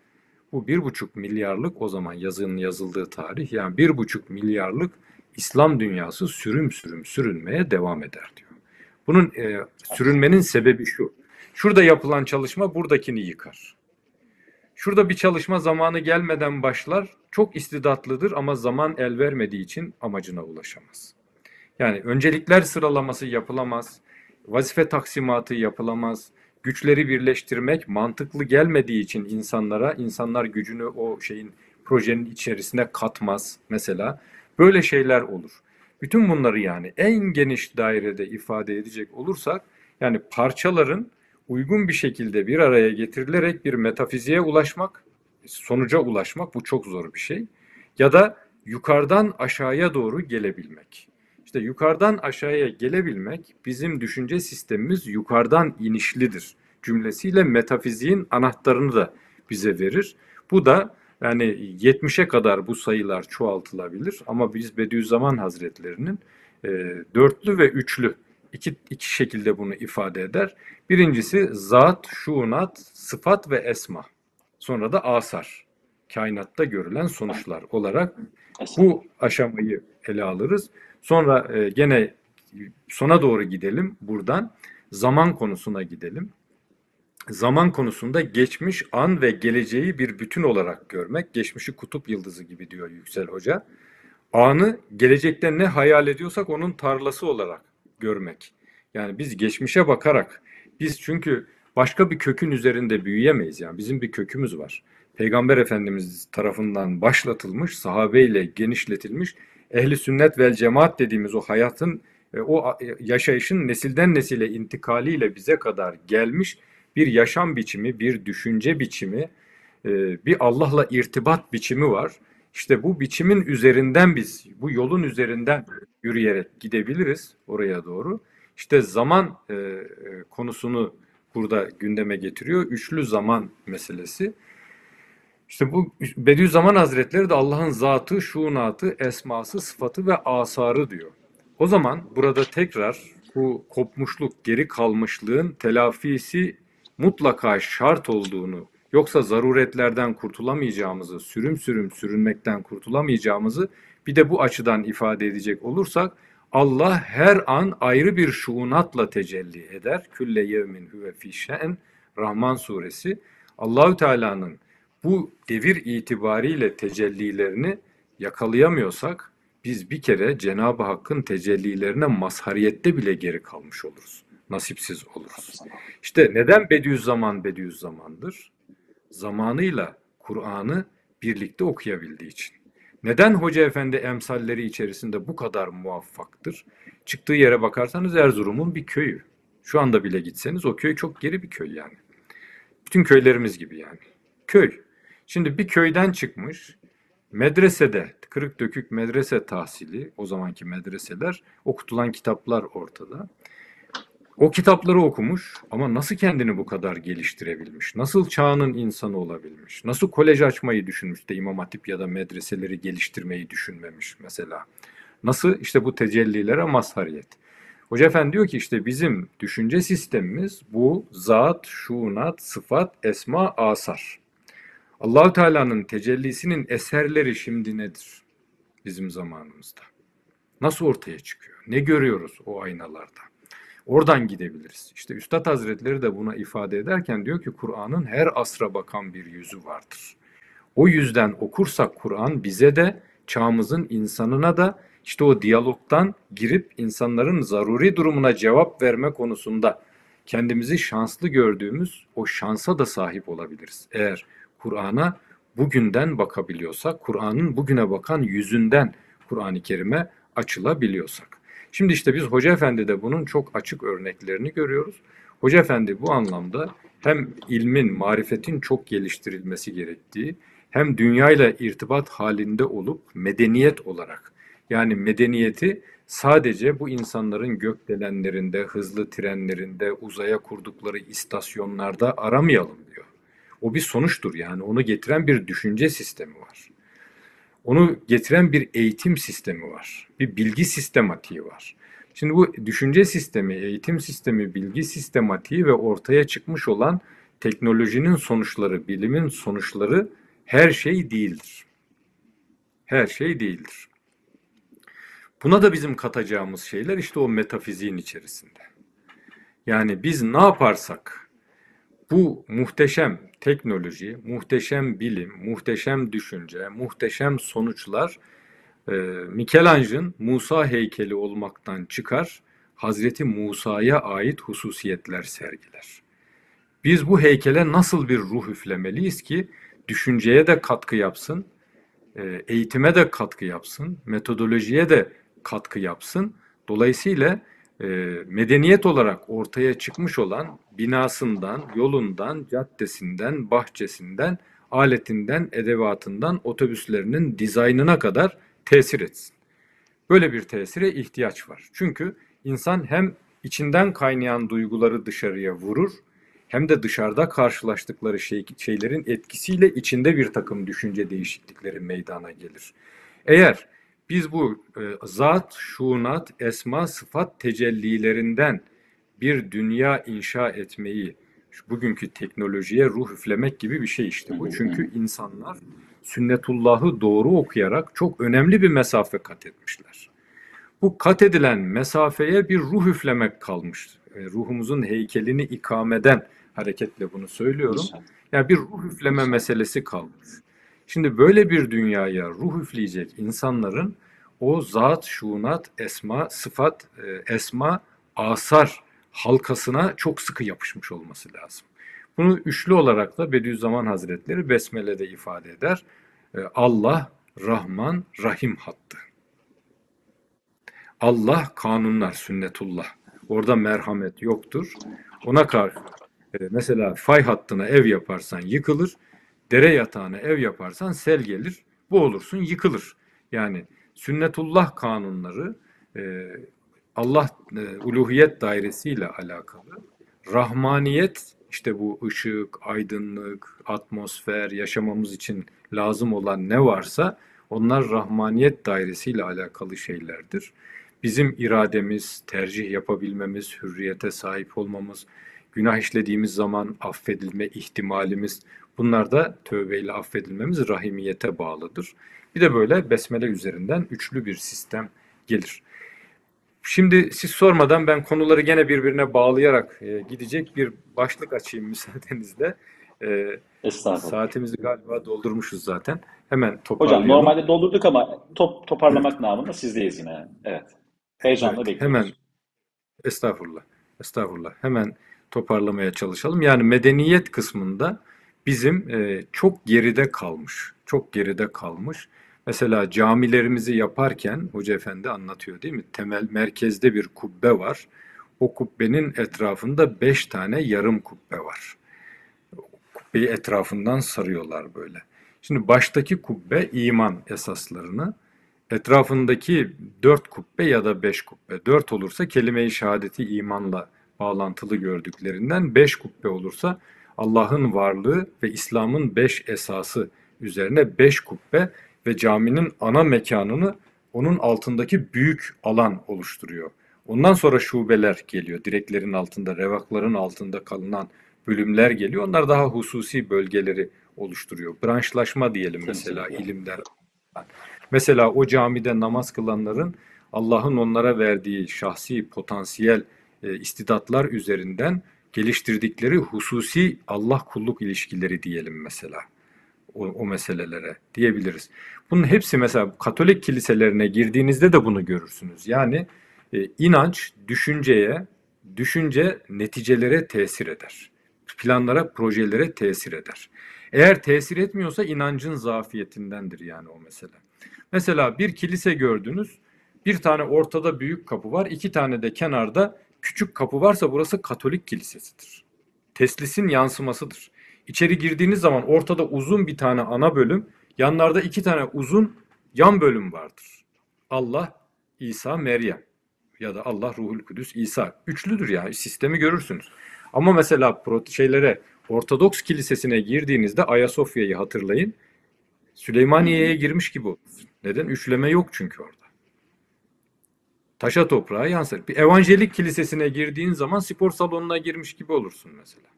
Bu bir buçuk milyarlık o zaman yazının yazıldığı tarih yani bir buçuk milyarlık İslam dünyası sürüm sürüm sürünmeye devam eder diyor. Bunun e, sürünmenin sebebi şu. Şurada yapılan çalışma buradakini yıkar. Şurada bir çalışma zamanı gelmeden başlar. Çok istidatlıdır ama zaman el vermediği için amacına ulaşamaz. Yani öncelikler sıralaması yapılamaz. Vazife taksimatı yapılamaz. Güçleri birleştirmek mantıklı gelmediği için insanlara, insanlar gücünü o şeyin projenin içerisine katmaz mesela. Böyle şeyler olur. Bütün bunları yani en geniş dairede ifade edecek olursak yani parçaların uygun bir şekilde bir araya getirilerek bir metafiziğe ulaşmak, sonuca ulaşmak bu çok zor bir şey. Ya da yukarıdan aşağıya doğru gelebilmek. İşte yukarıdan aşağıya gelebilmek bizim düşünce sistemimiz yukarıdan inişlidir cümlesiyle metafiziğin anahtarını da bize verir. Bu da yani 70'e kadar bu sayılar çoğaltılabilir ama biz Bediüzzaman Hazretlerinin e, dörtlü ve üçlü iki, iki şekilde bunu ifade eder. Birincisi zat, şuunat, sıfat ve esma. Sonra da asar. Kainatta görülen sonuçlar olarak bu aşamayı ele alırız. Sonra e, gene sona doğru gidelim buradan. Zaman konusuna gidelim. Zaman konusunda geçmiş, an ve geleceği bir bütün olarak görmek. Geçmişi kutup yıldızı gibi diyor Yüksel Hoca. Anı gelecekte ne hayal ediyorsak onun tarlası olarak görmek. Yani biz geçmişe bakarak biz çünkü başka bir kökün üzerinde büyüyemeyiz. Yani bizim bir kökümüz var. Peygamber Efendimiz tarafından başlatılmış, sahabeyle genişletilmiş, ehli sünnet vel cemaat dediğimiz o hayatın, e, o yaşayışın nesilden nesile intikaliyle bize kadar gelmiş bir yaşam biçimi, bir düşünce biçimi, e, bir Allah'la irtibat biçimi var. İşte bu biçimin üzerinden biz, bu yolun üzerinden yürüyerek gidebiliriz oraya doğru. İşte zaman e, e, konusunu burada gündeme getiriyor. Üçlü zaman meselesi. İşte bu Bediüzzaman Hazretleri de Allah'ın zatı, şuunatı, esması, sıfatı ve asarı diyor. O zaman burada tekrar bu kopmuşluk, geri kalmışlığın telafisi mutlaka şart olduğunu, yoksa zaruretlerden kurtulamayacağımızı, sürüm sürüm sürünmekten kurtulamayacağımızı bir de bu açıdan ifade edecek olursak Allah her an ayrı bir şuunatla tecelli eder. Külle yevmin huve fi şen Rahman suresi. Allahü Teala'nın bu devir itibariyle tecellilerini yakalayamıyorsak biz bir kere Cenab-ı Hakk'ın tecellilerine mazhariyette bile geri kalmış oluruz. Nasipsiz oluruz. İşte neden Bediüzzaman Bediüzzaman'dır? Zamanıyla Kur'an'ı birlikte okuyabildiği için. Neden Hoca Efendi emsalleri içerisinde bu kadar muvaffaktır? Çıktığı yere bakarsanız Erzurum'un bir köyü. Şu anda bile gitseniz o köy çok geri bir köy yani. Bütün köylerimiz gibi yani. Köy. Şimdi bir köyden çıkmış, medresede, kırık dökük medrese tahsili, o zamanki medreseler, okutulan kitaplar ortada. O kitapları okumuş ama nasıl kendini bu kadar geliştirebilmiş? Nasıl çağının insanı olabilmiş? Nasıl kolej açmayı düşünmüş de İmam Hatip ya da medreseleri geliştirmeyi düşünmemiş mesela? Nasıl işte bu tecellilere mazhariyet? Hoca Efendi diyor ki işte bizim düşünce sistemimiz bu zat, şuunat, sıfat, esma, asar. Allahü Teala'nın tecellisinin eserleri şimdi nedir bizim zamanımızda? Nasıl ortaya çıkıyor? Ne görüyoruz o aynalarda? Oradan gidebiliriz. İşte Üstad Hazretleri de buna ifade ederken diyor ki Kur'an'ın her asra bakan bir yüzü vardır. O yüzden okursak Kur'an bize de çağımızın insanına da işte o diyalogdan girip insanların zaruri durumuna cevap verme konusunda kendimizi şanslı gördüğümüz o şansa da sahip olabiliriz. Eğer Kur'an'a bugünden bakabiliyorsak, Kur'an'ın bugüne bakan yüzünden Kur'an-ı Kerim'e açılabiliyorsak. Şimdi işte biz Hoca Efendi'de bunun çok açık örneklerini görüyoruz. Hoca Efendi bu anlamda hem ilmin, marifetin çok geliştirilmesi gerektiği, hem dünyayla irtibat halinde olup medeniyet olarak yani medeniyeti sadece bu insanların gökdelenlerinde, hızlı trenlerinde, uzaya kurdukları istasyonlarda aramayalım diyor. O bir sonuçtur yani onu getiren bir düşünce sistemi var. Onu getiren bir eğitim sistemi var. Bir bilgi sistematiği var. Şimdi bu düşünce sistemi, eğitim sistemi, bilgi sistematiği ve ortaya çıkmış olan teknolojinin sonuçları, bilimin sonuçları her şey değildir. Her şey değildir. Buna da bizim katacağımız şeyler işte o metafiziğin içerisinde. Yani biz ne yaparsak bu muhteşem teknoloji, muhteşem bilim, muhteşem düşünce, muhteşem sonuçlar e, Michelangelo'nun Musa heykeli olmaktan çıkar, Hazreti Musa'ya ait hususiyetler sergiler. Biz bu heykele nasıl bir ruh üflemeliyiz ki düşünceye de katkı yapsın, e, eğitime de katkı yapsın, metodolojiye de katkı yapsın. Dolayısıyla e, medeniyet olarak ortaya çıkmış olan binasından, yolundan, caddesinden, bahçesinden, aletinden, edevatından, otobüslerinin dizaynına kadar tesir etsin. Böyle bir tesire ihtiyaç var. Çünkü insan hem içinden kaynayan duyguları dışarıya vurur, hem de dışarıda karşılaştıkları şey, şeylerin etkisiyle içinde bir takım düşünce değişiklikleri meydana gelir. Eğer biz bu e, zat, şunat, esma, sıfat tecellilerinden bir dünya inşa etmeyi, bugünkü teknolojiye ruh üflemek gibi bir şey işte bu. Çünkü insanlar sünnetullahı doğru okuyarak çok önemli bir mesafe kat etmişler. Bu kat edilen mesafeye bir ruh üflemek kalmış. E, ruhumuzun heykelini ikameden hareketle bunu söylüyorum. Yani bir ruh üfleme meselesi kalmış. Şimdi böyle bir dünyaya ruh üfleyecek insanların o zat, şunat, esma, sıfat, e, esma, asar halkasına çok sıkı yapışmış olması lazım. Bunu üçlü olarak da Bediüzzaman Hazretleri Besmele'de ifade eder. E, Allah, Rahman, Rahim hattı. Allah kanunlar, sünnetullah. Orada merhamet yoktur. Ona karşı e, mesela fay hattına ev yaparsan yıkılır, dere yatağına ev yaparsan sel gelir, bu olursun yıkılır. Yani sünnetullah kanunları e, Allah e, uluhiyet dairesiyle alakalı. Rahmaniyet işte bu ışık, aydınlık, atmosfer, yaşamamız için lazım olan ne varsa onlar rahmaniyet dairesiyle alakalı şeylerdir. Bizim irademiz, tercih yapabilmemiz, hürriyete sahip olmamız, günah işlediğimiz zaman affedilme ihtimalimiz, bunlar da tövbeyle affedilmemiz rahimiyete bağlıdır. Bir de böyle besmele üzerinden üçlü bir sistem gelir. Şimdi siz sormadan ben konuları gene birbirine bağlayarak e, gidecek bir başlık açayım müsaadenizle. E, Estağfurullah. saatimizi galiba doldurmuşuz zaten. Hemen toparlayalım. Hocam normalde doldurduk ama top, toparlamak namına sizdeyiz yine. Evet. Heyecanla Evet, bekliyoruz. hemen estağfurullah. Estağfurullah. Hemen toparlamaya çalışalım. Yani medeniyet kısmında bizim e, çok geride kalmış. Çok geride kalmış. Mesela camilerimizi yaparken Hoca Efendi anlatıyor değil mi? Temel merkezde bir kubbe var. O kubbenin etrafında beş tane yarım kubbe var. Kubbeyi etrafından sarıyorlar böyle. Şimdi baştaki kubbe iman esaslarını, etrafındaki dört kubbe ya da beş kubbe. Dört olursa kelime-i şehadeti imanla bağlantılı gördüklerinden, beş kubbe olursa Allah'ın varlığı ve İslam'ın beş esası üzerine beş kubbe ve caminin ana mekanını onun altındaki büyük alan oluşturuyor. Ondan sonra şubeler geliyor. Direklerin altında, revakların altında kalınan bölümler geliyor. Onlar daha hususi bölgeleri oluşturuyor. Branşlaşma diyelim mesela ilimler. Mesela o camide namaz kılanların Allah'ın onlara verdiği şahsi potansiyel e, istidatlar üzerinden geliştirdikleri hususi Allah kulluk ilişkileri diyelim mesela. O, o meselelere diyebiliriz. Bunun hepsi mesela Katolik kiliselerine girdiğinizde de bunu görürsünüz. Yani e, inanç düşünceye, düşünce neticelere tesir eder. Planlara, projelere tesir eder. Eğer tesir etmiyorsa inancın zafiyetindendir yani o mesele. Mesela bir kilise gördünüz. Bir tane ortada büyük kapı var. iki tane de kenarda küçük kapı varsa burası Katolik kilisesidir. Teslisin yansımasıdır. İçeri girdiğiniz zaman ortada uzun bir tane ana bölüm, yanlarda iki tane uzun yan bölüm vardır. Allah, İsa, Meryem ya da Allah, Ruhul Kudüs, İsa. Üçlüdür yani sistemi görürsünüz. Ama mesela şeylere Ortodoks kilisesine girdiğinizde Ayasofya'yı hatırlayın. Süleymaniye'ye girmiş gibi olursun. Neden? Üçleme yok çünkü orada. Taşa toprağa yansır. Bir evangelik kilisesine girdiğin zaman spor salonuna girmiş gibi olursun mesela.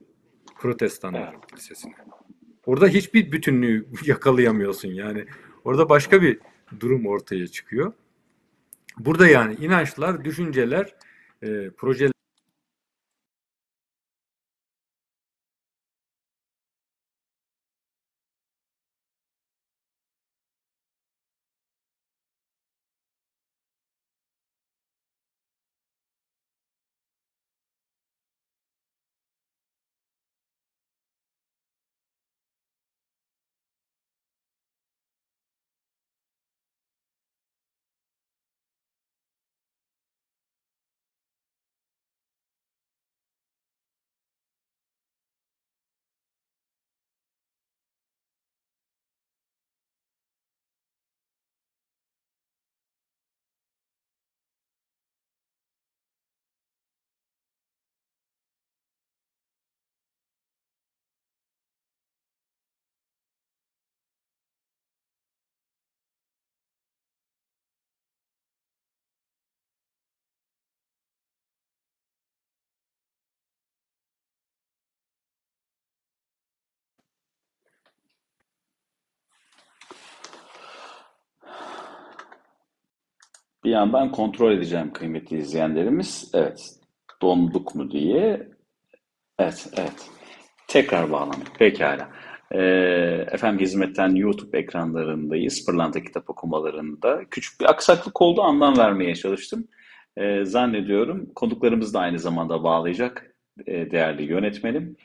Protestanların Evet. kilisesine. Orada hiçbir bütünlüğü yakalayamıyorsun yani. Orada başka bir durum ortaya çıkıyor. Burada yani inançlar, düşünceler, e, projeler Bir yandan kontrol edeceğim kıymetli izleyenlerimiz. Evet, donduk mu diye. Evet, evet. Tekrar bağlandık. Pekala. Ee, efendim hizmetten YouTube ekranlarındayız. Pırlanta kitap okumalarında. Küçük bir aksaklık oldu. Anlam vermeye çalıştım. Ee, zannediyorum konuklarımız da aynı zamanda bağlayacak e, değerli yönetmenim.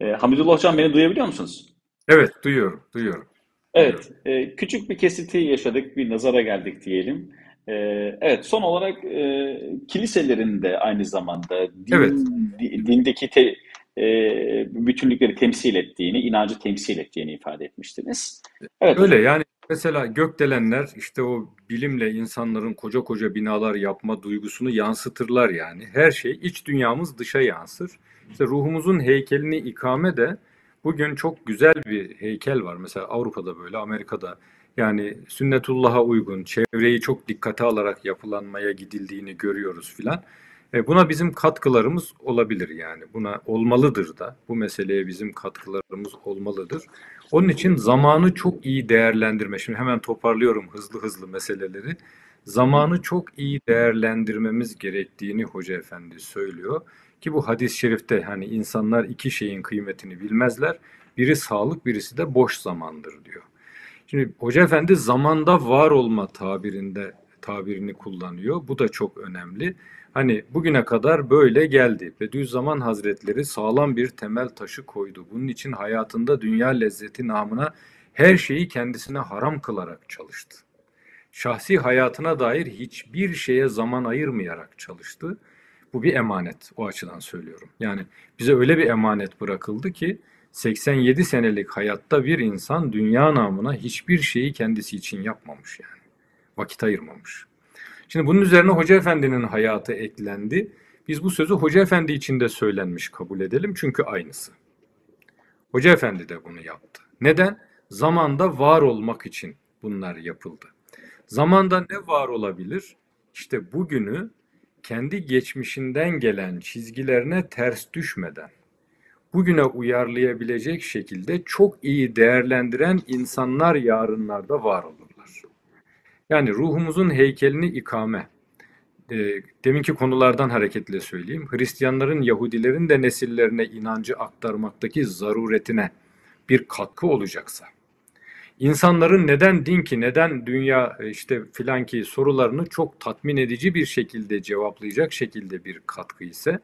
Ee, Hamidullah Hocam beni duyabiliyor musunuz? Evet, duyuyorum, duyuyorum. Evet, e, küçük bir kesiti yaşadık, bir nazara geldik diyelim. E, evet, son olarak e, kiliselerin de aynı zamanda din, Evet. di- dindeki te- e, bütünlükleri temsil ettiğini, inancı temsil ettiğini ifade etmiştiniz. Evet Öyle yani mesela gökdelenler işte o bilimle insanların koca koca binalar yapma duygusunu yansıtırlar yani. Her şey iç dünyamız dışa yansır. İşte ruhumuzun heykelini ikame de bugün çok güzel bir heykel var. Mesela Avrupa'da böyle, Amerika'da yani sünnetullah'a uygun, çevreyi çok dikkate alarak yapılanmaya gidildiğini görüyoruz filan. E, buna bizim katkılarımız olabilir yani. Buna olmalıdır da. Bu meseleye bizim katkılarımız olmalıdır. Onun için zamanı çok iyi değerlendirme. Şimdi hemen toparlıyorum hızlı hızlı meseleleri. Zamanı çok iyi değerlendirmemiz gerektiğini Hoca Efendi söylüyor. Ki bu hadis-i şerifte hani insanlar iki şeyin kıymetini bilmezler. Biri sağlık, birisi de boş zamandır diyor. Şimdi Hoca Efendi zamanda var olma tabirinde tabirini kullanıyor. Bu da çok önemli. Hani bugüne kadar böyle geldi. Bediüzzaman Hazretleri sağlam bir temel taşı koydu. Bunun için hayatında dünya lezzeti namına her şeyi kendisine haram kılarak çalıştı. Şahsi hayatına dair hiçbir şeye zaman ayırmayarak çalıştı. Bu bir emanet o açıdan söylüyorum. Yani bize öyle bir emanet bırakıldı ki 87 senelik hayatta bir insan dünya namına hiçbir şeyi kendisi için yapmamış yani. Vakit ayırmamış. Şimdi bunun üzerine Hoca Efendi'nin hayatı eklendi. Biz bu sözü Hoca Efendi için de söylenmiş kabul edelim çünkü aynısı. Hoca Efendi de bunu yaptı. Neden? Zamanda var olmak için bunlar yapıldı. Zamanda ne var olabilir? İşte bugünü kendi geçmişinden gelen çizgilerine ters düşmeden, bugüne uyarlayabilecek şekilde çok iyi değerlendiren insanlar yarınlarda var olurlar. Yani ruhumuzun heykelini ikame. E, deminki konulardan hareketle söyleyeyim. Hristiyanların, Yahudilerin de nesillerine inancı aktarmaktaki zaruretine bir katkı olacaksa, insanların neden din ki, neden dünya e, işte filan ki sorularını çok tatmin edici bir şekilde cevaplayacak şekilde bir katkı ise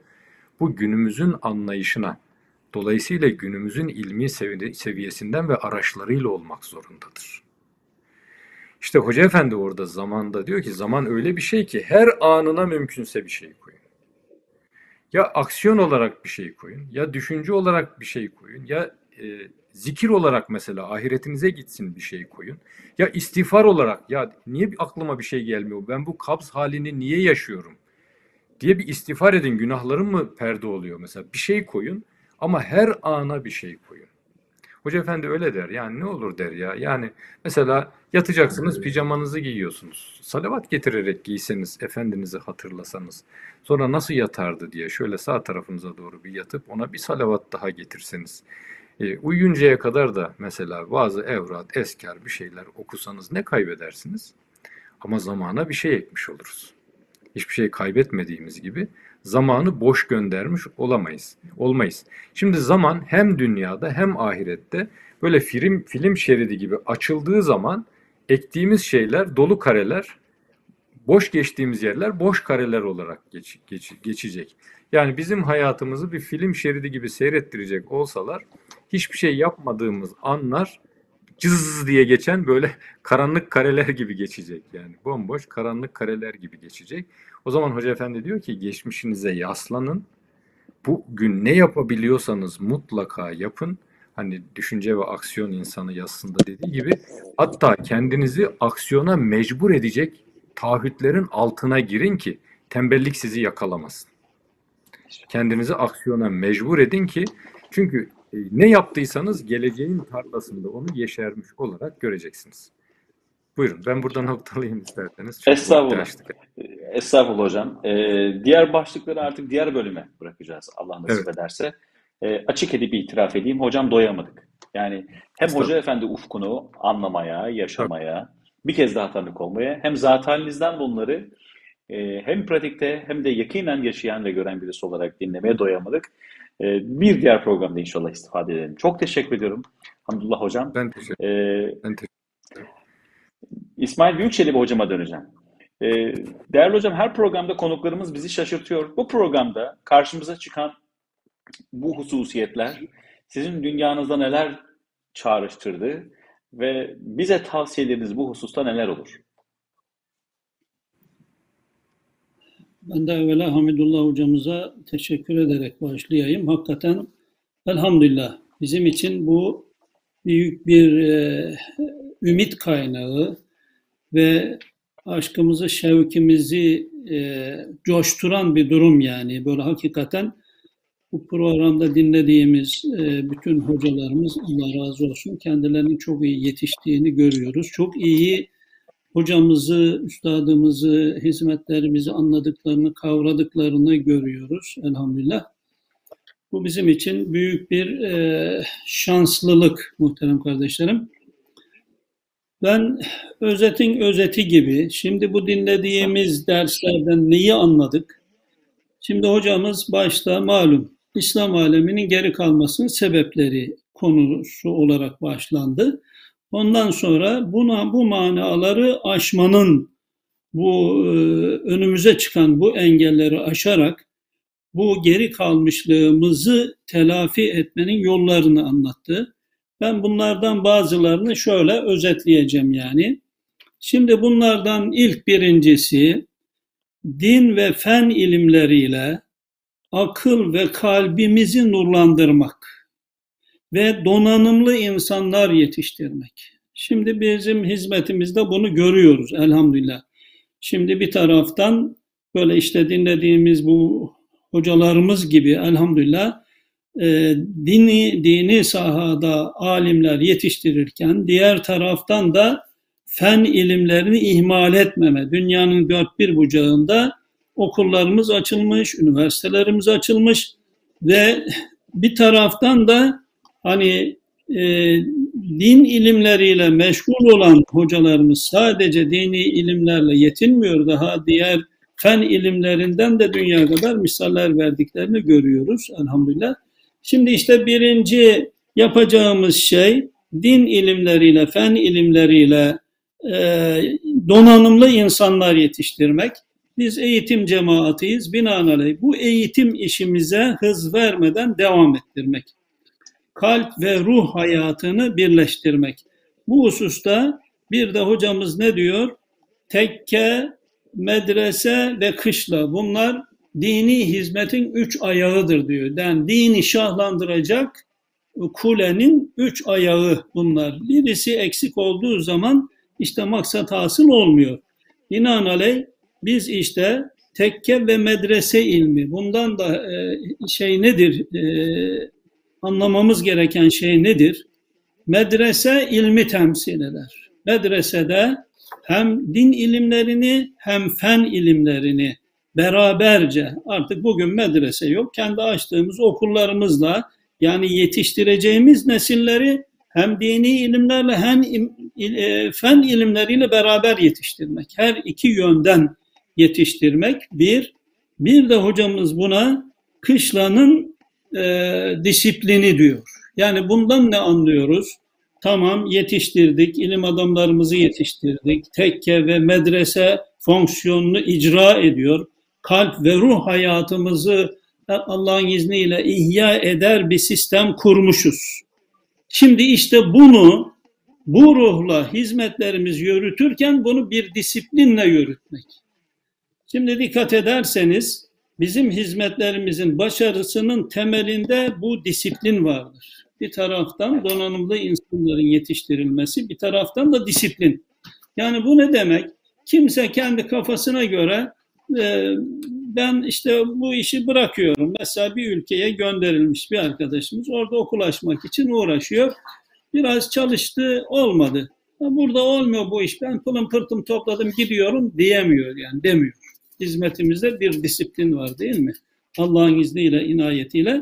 bu günümüzün anlayışına, dolayısıyla günümüzün ilmi sevi- seviyesinden ve araçlarıyla olmak zorundadır. İşte Hoca Efendi orada zamanda diyor ki zaman öyle bir şey ki her anına mümkünse bir şey koyun. Ya aksiyon olarak bir şey koyun, ya düşünce olarak bir şey koyun, ya e, zikir olarak mesela ahiretinize gitsin bir şey koyun. Ya istiğfar olarak ya niye aklıma bir şey gelmiyor? Ben bu kabz halini niye yaşıyorum? diye bir istiğfar edin. Günahlarım mı perde oluyor mesela? Bir şey koyun ama her ana bir şey koyun. Hoca efendi öyle der. Yani ne olur der ya. Yani mesela yatacaksınız pijamanızı giyiyorsunuz. Salavat getirerek giyseniz, efendinizi hatırlasanız. Sonra nasıl yatardı diye şöyle sağ tarafınıza doğru bir yatıp ona bir salavat daha getirseniz. E, uyuyuncaya kadar da mesela bazı evrat, eskar bir şeyler okusanız ne kaybedersiniz? Ama zamana bir şey ekmiş oluruz. Hiçbir şey kaybetmediğimiz gibi zamanı boş göndermiş olamayız. Olmayız. Şimdi zaman hem dünyada hem ahirette böyle film film şeridi gibi açıldığı zaman ektiğimiz şeyler dolu kareler, boş geçtiğimiz yerler boş kareler olarak geç, geç, geçecek. Yani bizim hayatımızı bir film şeridi gibi seyrettirecek olsalar hiçbir şey yapmadığımız anlar cız diye geçen böyle karanlık kareler gibi geçecek yani. Bomboş karanlık kareler gibi geçecek. O zaman Hoca Efendi diyor ki geçmişinize yaslanın. Bugün ne yapabiliyorsanız mutlaka yapın. Hani düşünce ve aksiyon insanı yazısında dediği gibi hatta kendinizi aksiyona mecbur edecek taahhütlerin altına girin ki tembellik sizi yakalamasın. Kendinizi aksiyona mecbur edin ki çünkü ne yaptıysanız geleceğin tarlasında onu yeşermiş olarak göreceksiniz. Buyurun ben buradan noktalayayım isterseniz. Çünkü Estağfurullah. Estağfurullah hocam. Ee, diğer başlıkları artık diğer bölüme bırakacağız Allah nasip evet. ederse. Ee, açık edip itiraf edeyim hocam doyamadık. Yani hem Hoca Efendi ufkunu anlamaya, yaşamaya, bir kez daha tanık olmaya hem zat halinizden bunları e, hem pratikte hem de yakinen yaşayan ve gören birisi olarak dinlemeye doyamadık. E, bir diğer programda inşallah istifade edelim. Çok teşekkür ediyorum. Hamdullah Hocam. Ben teşekkür ederim. Ee, ben teşekkür İsmail Büyükçelebi hocama döneceğim. Ee, değerli hocam her programda konuklarımız bizi şaşırtıyor. Bu programda karşımıza çıkan bu hususiyetler sizin dünyanızda neler çağrıştırdı ve bize tavsiyeleriniz bu hususta neler olur? Ben de evvela Hamidullah hocamıza teşekkür ederek başlayayım. Hakikaten elhamdülillah bizim için bu büyük bir e, ümit kaynağı ve aşkımızı, şevkimizi e, coşturan bir durum yani. Böyle hakikaten bu programda dinlediğimiz e, bütün hocalarımız Allah razı olsun kendilerinin çok iyi yetiştiğini görüyoruz. Çok iyi hocamızı, üstadımızı, hizmetlerimizi anladıklarını, kavradıklarını görüyoruz elhamdülillah. Bu bizim için büyük bir e, şanslılık muhterem kardeşlerim. Ben özetin özeti gibi, şimdi bu dinlediğimiz derslerden neyi anladık? Şimdi hocamız başta malum İslam aleminin geri kalmasının sebepleri konusu olarak başlandı. Ondan sonra buna bu manaları aşmanın, bu e, önümüze çıkan bu engelleri aşarak bu geri kalmışlığımızı telafi etmenin yollarını anlattı. Ben bunlardan bazılarını şöyle özetleyeceğim yani. Şimdi bunlardan ilk birincisi din ve fen ilimleriyle akıl ve kalbimizi nurlandırmak ve donanımlı insanlar yetiştirmek. Şimdi bizim hizmetimizde bunu görüyoruz elhamdülillah. Şimdi bir taraftan böyle işte dinlediğimiz bu hocalarımız gibi elhamdülillah e, dini, dini sahada alimler yetiştirirken diğer taraftan da fen ilimlerini ihmal etmeme. Dünyanın dört bir bucağında okullarımız açılmış, üniversitelerimiz açılmış ve bir taraftan da hani e, din ilimleriyle meşgul olan hocalarımız sadece dini ilimlerle yetinmiyor. Daha diğer fen ilimlerinden de dünya kadar misaller verdiklerini görüyoruz elhamdülillah. Şimdi işte birinci yapacağımız şey din ilimleriyle, fen ilimleriyle e, donanımlı insanlar yetiştirmek. Biz eğitim cemaatiyiz. Binaenaleyh bu eğitim işimize hız vermeden devam ettirmek. Kalp ve ruh hayatını birleştirmek. Bu hususta bir de hocamız ne diyor? Tekke, medrese ve kışla bunlar dini hizmetin üç ayağıdır diyor. Yani dini şahlandıracak kulenin üç ayağı bunlar. Birisi eksik olduğu zaman işte maksat hasıl olmuyor. Binaenaleyh biz işte tekke ve medrese ilmi bundan da e, şey nedir e, anlamamız gereken şey nedir? Medrese ilmi temsil eder. Medresede hem din ilimlerini hem fen ilimlerini beraberce artık bugün medrese yok. Kendi açtığımız okullarımızla Yani yetiştireceğimiz nesilleri hem dini ilimlerle hem e, fen ilimleriyle beraber yetiştirmek. Her iki yönden yetiştirmek bir. Bir de hocamız buna kışlanın e, disiplini diyor. Yani bundan ne anlıyoruz? Tamam yetiştirdik, ilim adamlarımızı yetiştirdik. Tekke ve medrese fonksiyonunu icra ediyor. Kalp ve ruh hayatımızı Allah'ın izniyle ihya eder bir sistem kurmuşuz. Şimdi işte bunu bu ruhla hizmetlerimiz yürütürken bunu bir disiplinle yürütmek. Şimdi dikkat ederseniz bizim hizmetlerimizin başarısının temelinde bu disiplin vardır. Bir taraftan donanımlı insanların yetiştirilmesi, bir taraftan da disiplin. Yani bu ne demek? Kimse kendi kafasına göre e, ben işte bu işi bırakıyorum. Mesela bir ülkeye gönderilmiş bir arkadaşımız orada okul açmak için uğraşıyor. Biraz çalıştı olmadı. Burada olmuyor bu iş. Ben pılım pırtım topladım gidiyorum diyemiyor yani demiyor. Hizmetimizde bir disiplin var değil mi? Allah'ın izniyle, inayetiyle.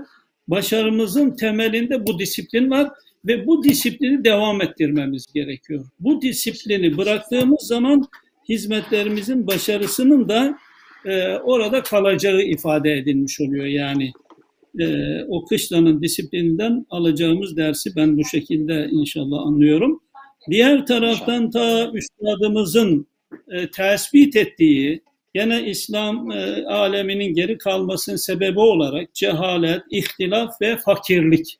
Başarımızın temelinde bu disiplin var ve bu disiplini devam ettirmemiz gerekiyor. Bu disiplini bıraktığımız zaman hizmetlerimizin başarısının da e, orada kalacağı ifade edilmiş oluyor. Yani e, o kışlanın disiplininden alacağımız dersi ben bu şekilde inşallah anlıyorum. Diğer taraftan ta üstadımızın e, tespit ettiği gene İslam e, aleminin geri kalmasının sebebi olarak cehalet, ihtilaf ve fakirlik.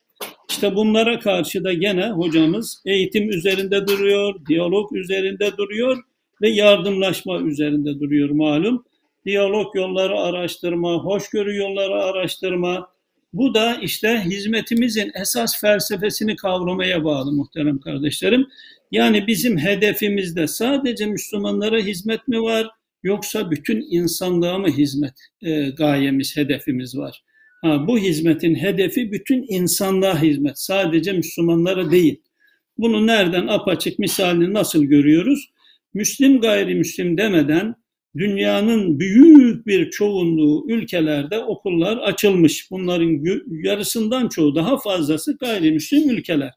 İşte bunlara karşı da gene hocamız eğitim üzerinde duruyor, diyalog üzerinde duruyor ve yardımlaşma üzerinde duruyor malum. Diyalog yolları araştırma, hoşgörü yolları araştırma. Bu da işte hizmetimizin esas felsefesini kavramaya bağlı muhterem kardeşlerim. Yani bizim hedefimizde sadece Müslümanlara hizmet mi var yoksa bütün insanlığa mı hizmet e, gayemiz, hedefimiz var? Ha, bu hizmetin hedefi bütün insanlığa hizmet, sadece Müslümanlara değil. Bunu nereden apaçık misalini nasıl görüyoruz? Müslim gayrimüslim demeden dünyanın büyük bir çoğunluğu ülkelerde okullar açılmış. Bunların yarısından çoğu daha fazlası gayrimüslim ülkeler.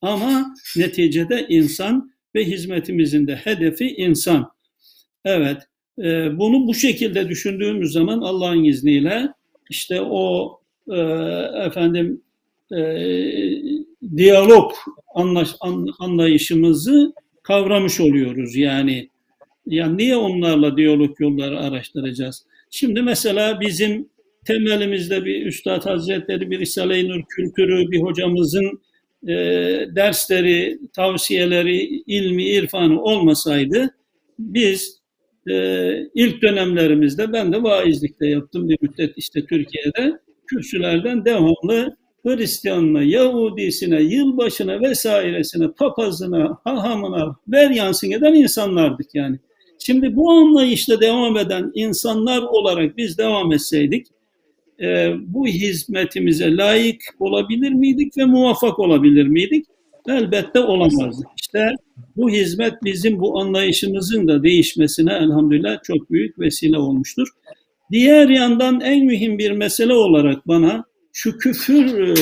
Ama neticede insan ve hizmetimizin de hedefi insan. Evet, e, bunu bu şekilde düşündüğümüz zaman Allah'ın izniyle işte o e, efendim e, diyalog anlaş, an, anlayışımızı kavramış oluyoruz. Yani yani niye onlarla diyalog yolları araştıracağız? Şimdi mesela bizim temelimizde bir Üstad Hazretleri, bir Risale-i Nur kültürü, bir hocamızın e, dersleri, tavsiyeleri, ilmi, irfanı olmasaydı biz e, ilk dönemlerimizde ben de vaizlikte yaptım bir müddet işte Türkiye'de kürsülerden devamlı Hristiyanına, Yahudisine, yılbaşına vesairesine, papazına, hahamına ver yansın eden insanlardık yani. Şimdi bu anlayışla devam eden insanlar olarak biz devam etseydik e, bu hizmetimize layık olabilir miydik ve muvaffak olabilir miydik? Elbette olamazdık. İşte bu hizmet bizim bu anlayışımızın da değişmesine elhamdülillah çok büyük vesile olmuştur. Diğer yandan en mühim bir mesele olarak bana şu küfür e,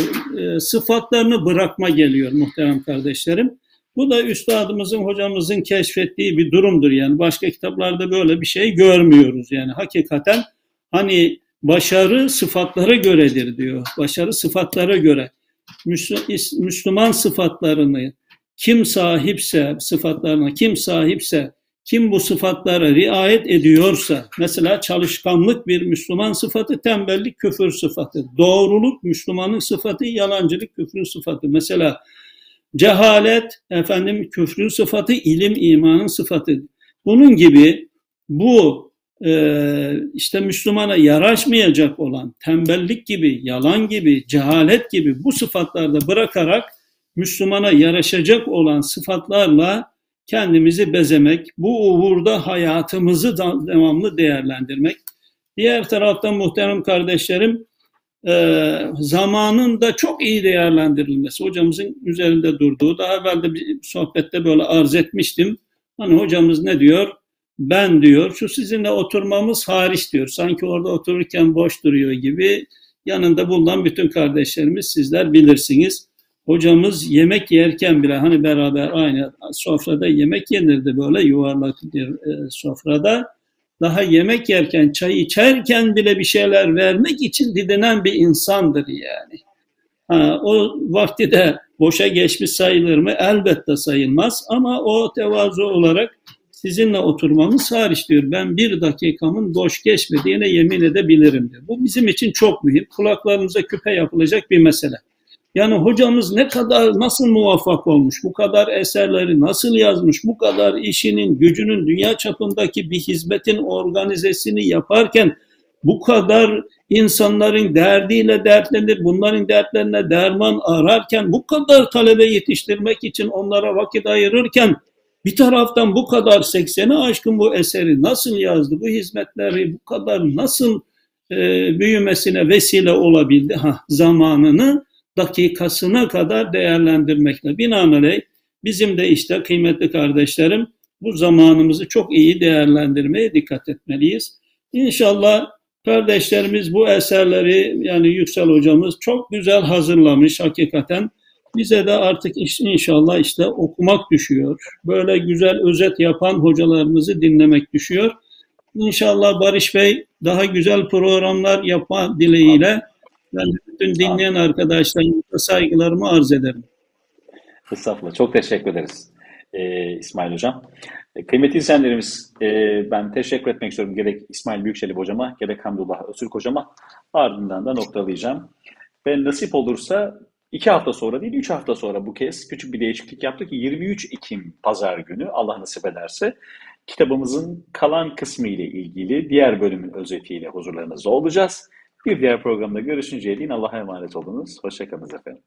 e sıfatlarını bırakma geliyor muhterem kardeşlerim. Bu da üstadımızın, hocamızın keşfettiği bir durumdur. Yani başka kitaplarda böyle bir şey görmüyoruz. Yani hakikaten hani başarı sıfatlara göredir diyor. Başarı sıfatlara göre. Müslüman sıfatlarını kim sahipse sıfatlarına kim sahipse kim bu sıfatlara riayet ediyorsa mesela çalışkanlık bir Müslüman sıfatı tembellik küfür sıfatı doğruluk Müslümanın sıfatı yalancılık küfrün sıfatı mesela Cehalet efendim küfrün sıfatı, ilim imanın sıfatı. Bunun gibi bu e, işte Müslümana yaraşmayacak olan tembellik gibi, yalan gibi, cehalet gibi bu sıfatlarda bırakarak Müslümana yaraşacak olan sıfatlarla kendimizi bezemek, bu uğurda hayatımızı devamlı değerlendirmek. Diğer taraftan muhterem kardeşlerim, e, zamanın da çok iyi değerlendirilmesi, hocamızın üzerinde durduğu, daha evvel de bir sohbette böyle arz etmiştim. Hani hocamız ne diyor? Ben diyor, şu sizinle oturmamız hariç diyor. Sanki orada otururken boş duruyor gibi. yanında bulunan bütün kardeşlerimiz sizler bilirsiniz. Hocamız yemek yerken bile hani beraber aynı sofrada yemek yenirdi böyle yuvarlak bir e, sofrada. Daha yemek yerken, çay içerken bile bir şeyler vermek için didinen bir insandır yani. Ha, o vakti de boşa geçmiş sayılır mı? Elbette sayılmaz ama o tevazu olarak sizinle oturmamız hariç diyor. Ben bir dakikamın boş geçmediğine yemin edebilirim diyor. Bu bizim için çok mühim. Kulaklarımıza küpe yapılacak bir mesele. Yani hocamız ne kadar nasıl muvaffak olmuş, bu kadar eserleri nasıl yazmış, bu kadar işinin, gücünün dünya çapındaki bir hizmetin organizesini yaparken bu kadar insanların derdiyle dertlenir, bunların dertlerine derman ararken, bu kadar talebe yetiştirmek için onlara vakit ayırırken bir taraftan bu kadar 80'e aşkın bu eseri nasıl yazdı, bu hizmetleri bu kadar nasıl e, büyümesine vesile olabildi? Ha, zamanını dakikasına kadar değerlendirmekle. Binaenaleyh bizim de işte kıymetli kardeşlerim bu zamanımızı çok iyi değerlendirmeye dikkat etmeliyiz. İnşallah kardeşlerimiz bu eserleri yani Yüksel hocamız çok güzel hazırlamış hakikaten. Bize de artık inşallah işte okumak düşüyor. Böyle güzel özet yapan hocalarımızı dinlemek düşüyor. İnşallah Barış Bey daha güzel programlar yapma dileğiyle ben bütün dinleyen arkadaşlarımıza saygılarımı arz ederim. Estağfurullah. Çok teşekkür ederiz ee, İsmail Hocam. E, kıymetli izleyenlerimiz e, ben teşekkür etmek istiyorum gerek İsmail Büyükçelip Hocama gerek Hamdullah Öztürk Hocama ardından da noktalayacağım. Ve nasip olursa iki hafta sonra değil üç hafta sonra bu kez küçük bir değişiklik yaptık. 23 Ekim Pazar günü Allah nasip ederse kitabımızın kalan kısmı ile ilgili diğer bölümün özetiyle huzurlarınızda olacağız. Bir diğer programda görüşünceye değin Allah'a emanet olunuz. Hoşçakalın efendim.